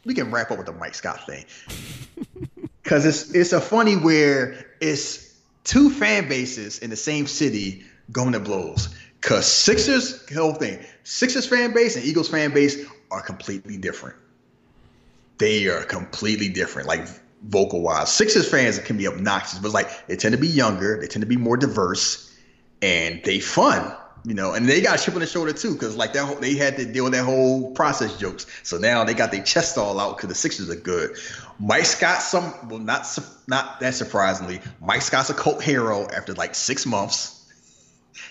We can wrap up with the Mike Scott thing. Cause it's it's a funny where it's two fan bases in the same city going to blows. Cause Sixers, the whole thing, Sixers fan base and Eagles fan base are completely different. They are completely different, like vocal wise. Sixers fans can be obnoxious, but like they tend to be younger, they tend to be more diverse, and they fun. You know, and they got a chip on the shoulder too, because like that whole, they had to deal with that whole process jokes. So now they got their chest all out because the Sixers are good. Mike Scott, some well, not not that surprisingly, Mike Scott's a cult hero after like six months.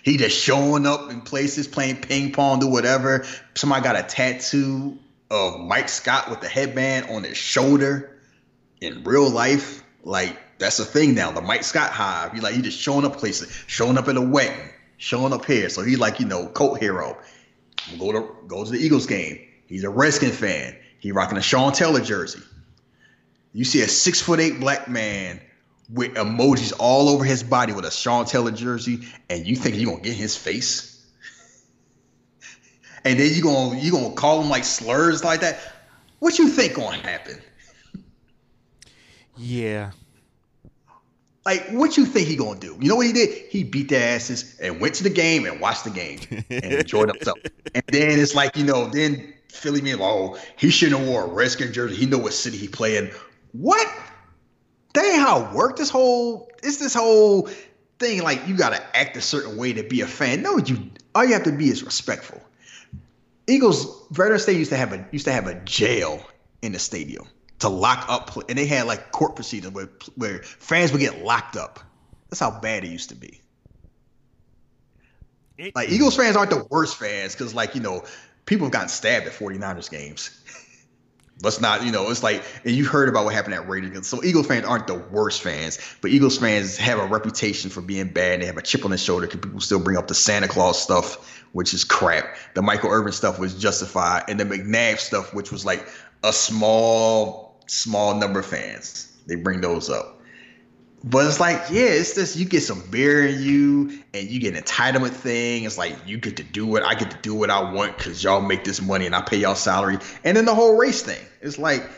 He just showing up in places, playing ping pong, do whatever. Somebody got a tattoo of Mike Scott with the headband on his shoulder in real life. Like that's a thing now. The Mike Scott hive. He like he just showing up places, showing up at a wedding, showing up here. So he like you know cult hero. Go to go to the Eagles game. He's a Redskin fan. He rocking a Sean Taylor jersey. You see a six foot eight black man with emojis all over his body with a Sean Taylor jersey, and you think you're gonna get in his face? And then you gonna you gonna call him like slurs like that? What you think gonna happen? yeah, Like what you think he gonna do? You know what he did? He beat their asses and went to the game and watched the game and enjoyed himself. And then it's like you know, then Philly me, oh, he shouldn't have wore a Redskin jersey. He know what city he play in. What? That ain't how it worked. This whole it's this whole thing. Like you gotta act a certain way to be a fan. No, you all you have to be is respectful. Eagles Veterans Stadium used to have a used to have a jail in the stadium to lock up, and they had like court proceedings where where fans would get locked up. That's how bad it used to be. It- Like Eagles fans aren't the worst fans because like you know people have gotten stabbed at 49ers games. Let's not, you know, it's like, and you heard about what happened at Raiders. So Eagles fans aren't the worst fans, but Eagles fans have a reputation for being bad. They have a chip on their shoulder because people still bring up the Santa Claus stuff, which is crap. The Michael Irvin stuff was justified, and the McNabb stuff, which was like a small, small number of fans. They bring those up. But it's like, yeah, it's this. You get some beer in you, and you get an entitlement thing. It's like you get to do what I get to do what I want because y'all make this money and I pay y'all salary. And then the whole race thing. It's like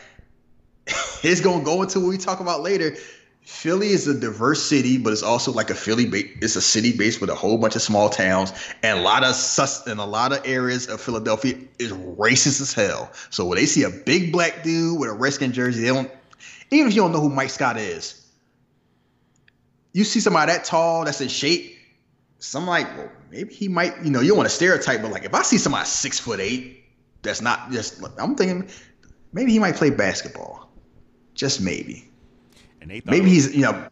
it's gonna go into what we talk about later. Philly is a diverse city, but it's also like a Philly. Ba- it's a city based with a whole bunch of small towns, and a lot of sus and a lot of areas of Philadelphia is racist as hell. So when they see a big black dude with a Redskin jersey, they don't. Even if you don't know who Mike Scott is, you see somebody that tall, that's in shape. Some like, well, maybe he might. You know, you don't want to stereotype, but like if I see somebody six foot eight, that's not just. I'm thinking maybe he might play basketball, just maybe. And they thought Maybe was, he's you know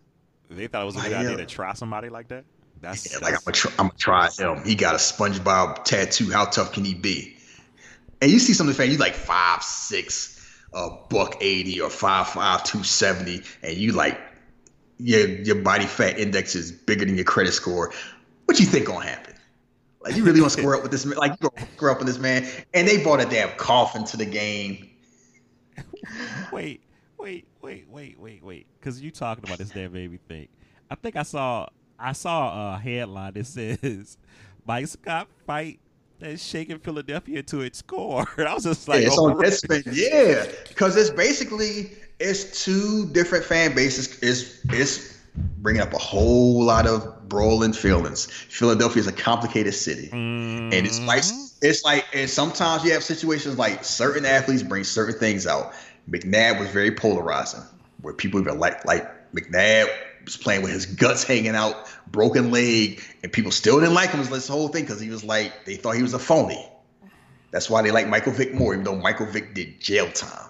they thought it was a good idea to try somebody like that. That's Yeah, like I'm gonna, try, I'm gonna try him. He got a SpongeBob tattoo. How tough can he be? And you see some of the fans, you like five six, a buck eighty, or five five two seventy, and you like your your body fat index is bigger than your credit score. What you think gonna happen? Like you really to square up with this man? Like you gonna square up with this man? And they brought a damn coffin to the game. wait, wait, wait, wait, wait, wait. Because you talking about this damn baby thing. I think I saw I saw a headline that says Mike Scott fight that's shaking Philadelphia to its core. I was just like, yeah, it's oh, on Deadspin. Yeah, because it's basically it's two different fan bases. It's it's bringing up a whole lot of brawling feelings. Philadelphia is a complicated city, and it's like mm-hmm. it's like and sometimes you have situations like certain athletes bring certain things out. McNabb was very polarizing, where people even like like McNabb was playing with his guts hanging out, broken leg, and people still didn't like him this whole thing because he was like they thought he was a phony. That's why they like Michael Vick more, even though Michael Vick did jail time.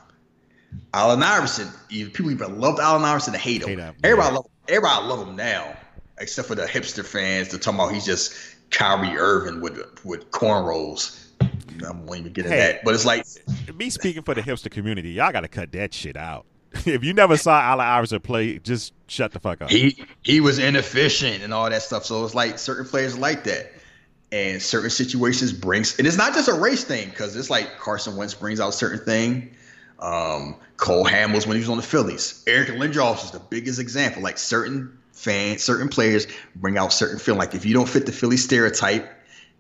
Allen Iverson, even, people even loved Allen Iverson to hate him. Hate him, everybody yeah. love everybody love him now, except for the hipster fans. They're talking about he's just Kyrie Irving with with cornrows. I won't even get into Hey. that, but it's like me speaking for the hipster community, y'all got to cut that shit out. if you never saw Allen Iverson play, just shut the fuck up. he he was inefficient and all that stuff. So it's like certain players like that, and certain situations brings. And it's not just a race thing because it's like Carson Wentz brings out certain thing. Um, Cole Hamels when he was on the Phillies. Eric Lindros is the biggest example. Like certain fans, certain players bring out certain feeling. Like if you don't fit the Philly stereotype,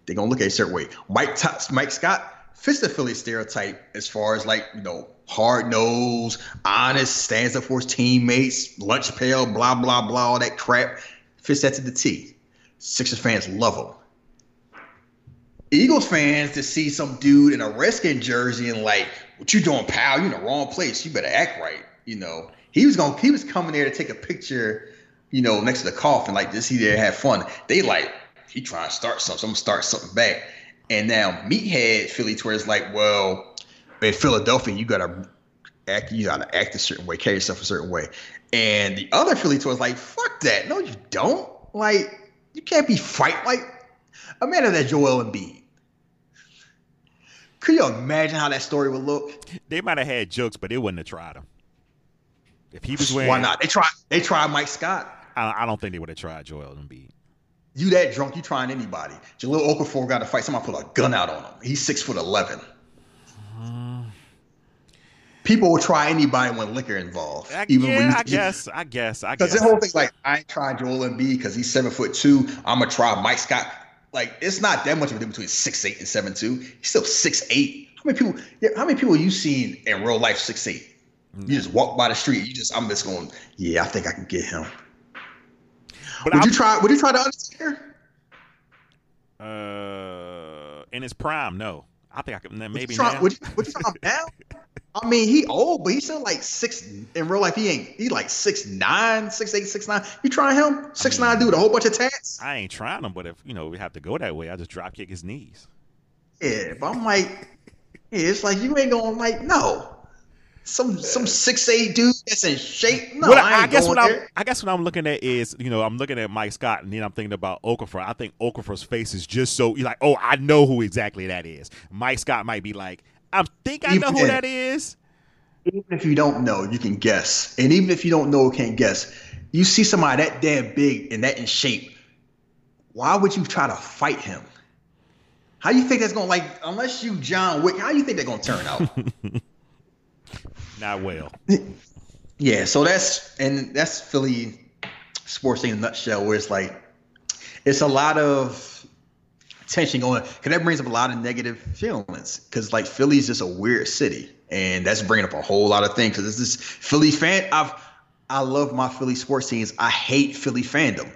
they're gonna look at it a certain way. Mike Mike Scott fits the Philly stereotype as far as like you know hard nosed, honest, stands up for his teammates, lunch pail, blah blah blah, all that crap. Fits that to the T. Sixers fans love him. Eagles fans to see some dude in a Redskin jersey and like, what you doing, pal? You in the wrong place. You better act right. You know, he was going. He was coming there to take a picture. You know, next to the coffin, like this. He there have fun. They like he trying to start something. So I'm gonna start something back. And now meathead Philly tour is like, well, in Philadelphia, you gotta act. You gotta act a certain way, carry yourself a certain way. And the other Philly tour is like, fuck that. No, you don't. Like, you can't be fight like a man of that Joel Embiid. Could you imagine how that story would look? They might have had jokes, but they wouldn't have tried him. If he was wearing, Why not? They try. They tried Mike Scott. I, I don't think they would have tried Joel Embiid. You that drunk? You trying anybody? Jahlil Okafor got to fight. Somebody put a gun out on him. He's six foot eleven. People will try anybody when liquor involved. I, even yeah, when I guess, I guess, I Because guess. the whole thing's like, I ain't trying Joel Embiid because he's seven foot two. I'm gonna try Mike Scott. Like, it's not that much of a difference between six eight and seven two. He's still six eight. How many people? How many people you seen in real life six eight? You just walk by the street. You just, I'm just going. Yeah, I think I can get him. but Would I, you try? Would you try the Undertaker? uh, in his prime, no. I think I could. Would Maybe you try, now. Would you, would you try him now? I mean, he old, but he's still like six in real life. He ain't. He like six nine, six eight, six nine. You try him? Six nine dude, a whole bunch of tats. I ain't trying him, but if you know we have to go that way, I just drop kick his knees. Yeah, but I'm like, yeah, it's like you ain't going like no. Some some six eight dude that's in shape. No, well, I, I, guess what I'm. I guess what I'm looking at is, you know, I'm looking at Mike Scott, and then I'm thinking about Okafor. I think Okafor's face is just so you're like, oh, I know who exactly that is. Mike Scott might be like, I think I know who Even- that is. Even if you don't know, you can guess. And even if you don't know, can't guess. You see somebody that damn big and that in shape. Why would you try to fight him? How you think that's gonna like? Unless you John Wick, how do you think they're gonna turn out? not well. Yeah, so that's and that's Philly sports in a nutshell, where it's like it's a lot of tension going because that brings up a lot of negative feelings because like Philly's just a weird city, and that's bringing up a whole lot of things. Because it's this Philly fan, I've I love my Philly sports teams. I hate Philly fandom.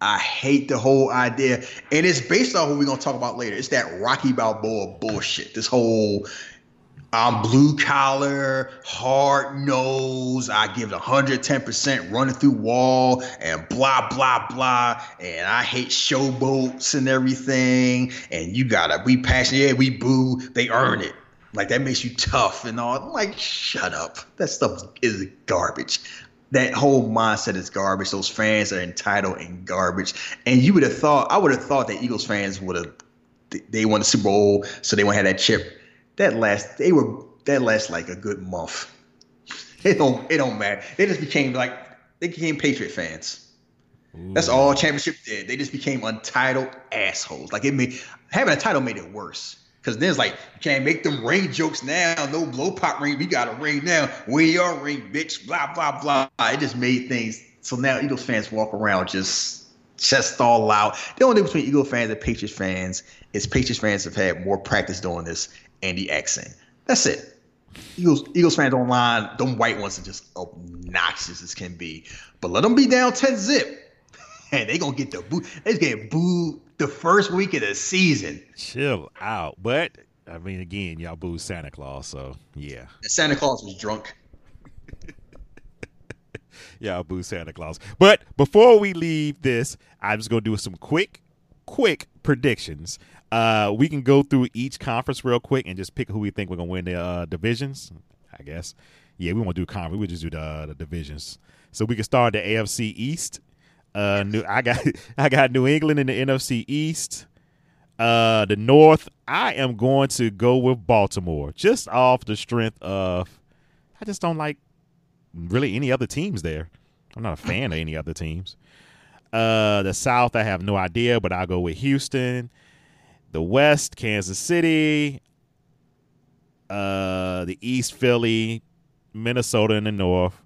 I hate the whole idea, and it's based on what we're gonna talk about later. It's that Rocky Balboa bullshit. This whole I'm blue collar, hard nose. I give it 110% running through wall and blah, blah, blah. And I hate showboats and everything. And you gotta be passionate. Yeah, we boo. They earn it. Like that makes you tough and all. I'm like, shut up. That stuff is garbage. That whole mindset is garbage. Those fans are entitled and garbage. And you would have thought, I would have thought that Eagles fans would have, they won the Super Bowl, so they want to have that chip that last they were that last like a good month. It don't it don't matter. They just became like they became Patriot fans. Ooh. That's all championship did. They just became untitled assholes. Like it made having a title made it worse. Cause then it's like you can't make them ring jokes now. No blow pop ring. We got a ring now. We are ring, bitch. Blah blah blah. It just made things so now Eagles fans walk around just chest all out. The only difference between Eagle fans and Patriots fans is Patriots fans have had more practice doing this Andy accent. That's it. Eagles Eagles fans online, them white ones are just obnoxious as can be. But let them be down 10 zip. And they gonna get the boo. They get booed the first week of the season. Chill out. But I mean again, y'all booed Santa Claus, so yeah. Santa Claus was drunk. y'all boo Santa Claus. But before we leave this, I'm just gonna do some quick, quick predictions uh, we can go through each conference real quick and just pick who we think we're gonna win the uh, divisions. I guess. Yeah, we won't do conference. We just do the, the divisions. So we can start the AFC East. Uh, new. I got I got New England in the NFC East. Uh, the North. I am going to go with Baltimore, just off the strength of. I just don't like really any other teams there. I'm not a fan of any other teams. Uh, the South, I have no idea, but I'll go with Houston the West, Kansas City, uh, the East, Philly, Minnesota in the North.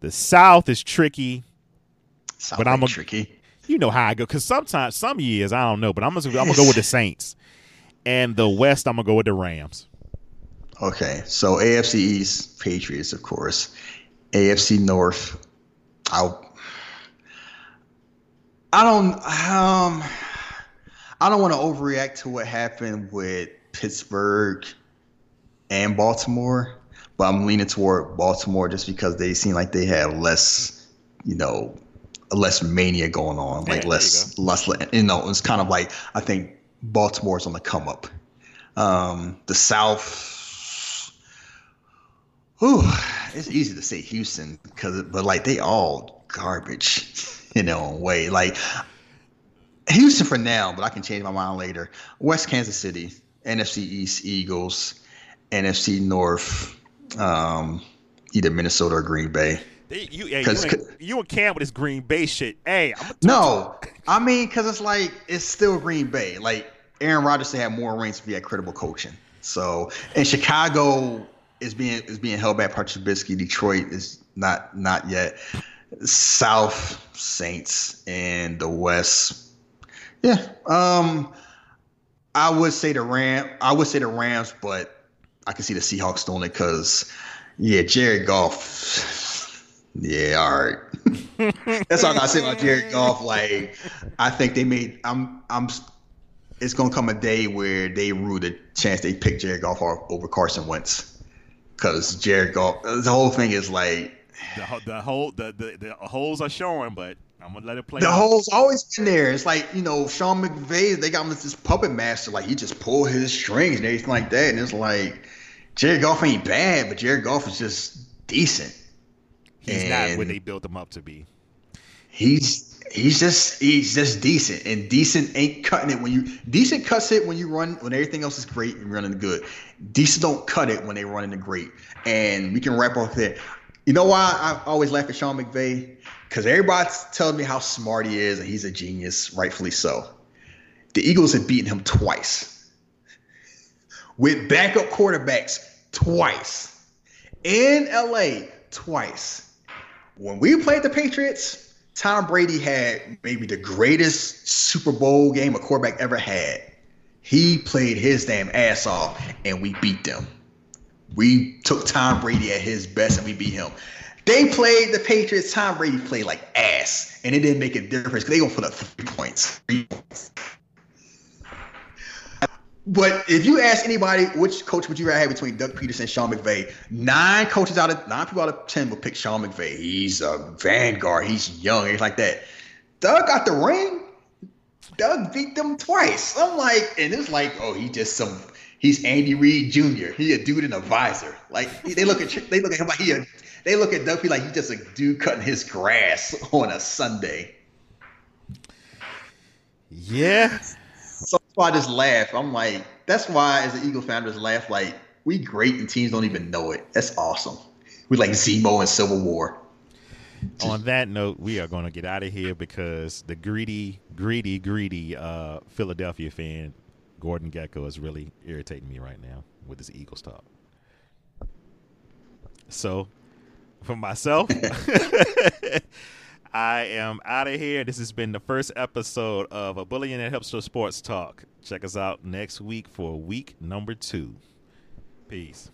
The South is tricky, South but I'm a, tricky. You know how I go because sometimes, some years I don't know, but I'm gonna I'm gonna go with the Saints, and the West I'm gonna go with the Rams. Okay, so AFC East, Patriots, of course. AFC North, I I don't um I don't want to overreact to what happened with Pittsburgh and Baltimore, but I'm leaning toward Baltimore just because they seem like they have less, you know, less mania going on, like yeah, less, less, you know, it's kind of like I think Baltimore's on the come up. Um, the South, it's easy to say Houston because, but like they all garbage in their own way. Like Houston for now, but I can change my mind later. West Kansas City, NFC East Eagles, NFC North, um, either Minnesota or Green Bay. They, you, hey, you, and, you and Cam with this Green Bay shit. Hey, I'm no, I mean, because it's like it's still Green Bay. Like Aaron Rodgers had more rings if he had credible coaching. So, and Chicago is being is being held back by Trubisky. Detroit is not not yet. South Saints and the West yeah. Um, I would say the Ram. I would say the Rams, but I can see the Seahawks doing it because, yeah, Jared Goff. Yeah, all right. That's all I say about Jared Goff. Like, I think they made. I'm. I'm. It's gonna come a day where they rule the chance they pick Jared Goff over Carson Wentz, because Jared Goff. The whole thing is like the the whole the, the the holes are showing, but I'm gonna let it play. The out. hole's always been there. It's like you know Sean McVay. They got him as this puppet master. Like he just pull his strings and everything like that. And it's like Jared Goff ain't bad, but Jared Goff is just decent. He's and not what they built him up to be. He's he's just he's just decent, and decent ain't cutting it when you decent cuts it when you run when everything else is great and running good. Decent don't cut it when they running the great. And we can wrap up there. You know why I always laugh at Sean McVay? Because everybody's telling me how smart he is and he's a genius, rightfully so. The Eagles have beaten him twice with backup quarterbacks twice. in LA twice. When we played the Patriots, Tom Brady had maybe the greatest Super Bowl game a quarterback ever had. He played his damn ass off, and we beat them. We took Tom Brady at his best, and we beat him. They played the Patriots. Tom Brady played like ass, and it didn't make a difference because they gonna put up three points. Three points. But if you ask anybody which coach would you rather have between Doug Pederson and Sean McVay, nine coaches out of nine people out of ten will pick Sean McVay. He's a vanguard. He's young. He's like that. Doug got the ring. Doug beat them twice. I'm like, and it's like, oh, he just some. He's Andy Reid Jr. He a dude in a visor. Like they look at they look at him like he a, they look at Duffy like he's just a dude cutting his grass on a Sunday. Yeah. So that's why I just laugh. I'm like, that's why as an Eagle just laugh like we great and teams don't even know it. That's awesome. We like Zemo and Civil War. On that note, we are going to get out of here because the greedy, greedy, greedy uh, Philadelphia fan, Gordon Gekko, is really irritating me right now with his Eagles talk. So, for myself, I am out of here. This has been the first episode of a Bullying Helps Hipster Sports Talk. Check us out next week for week number two. Peace.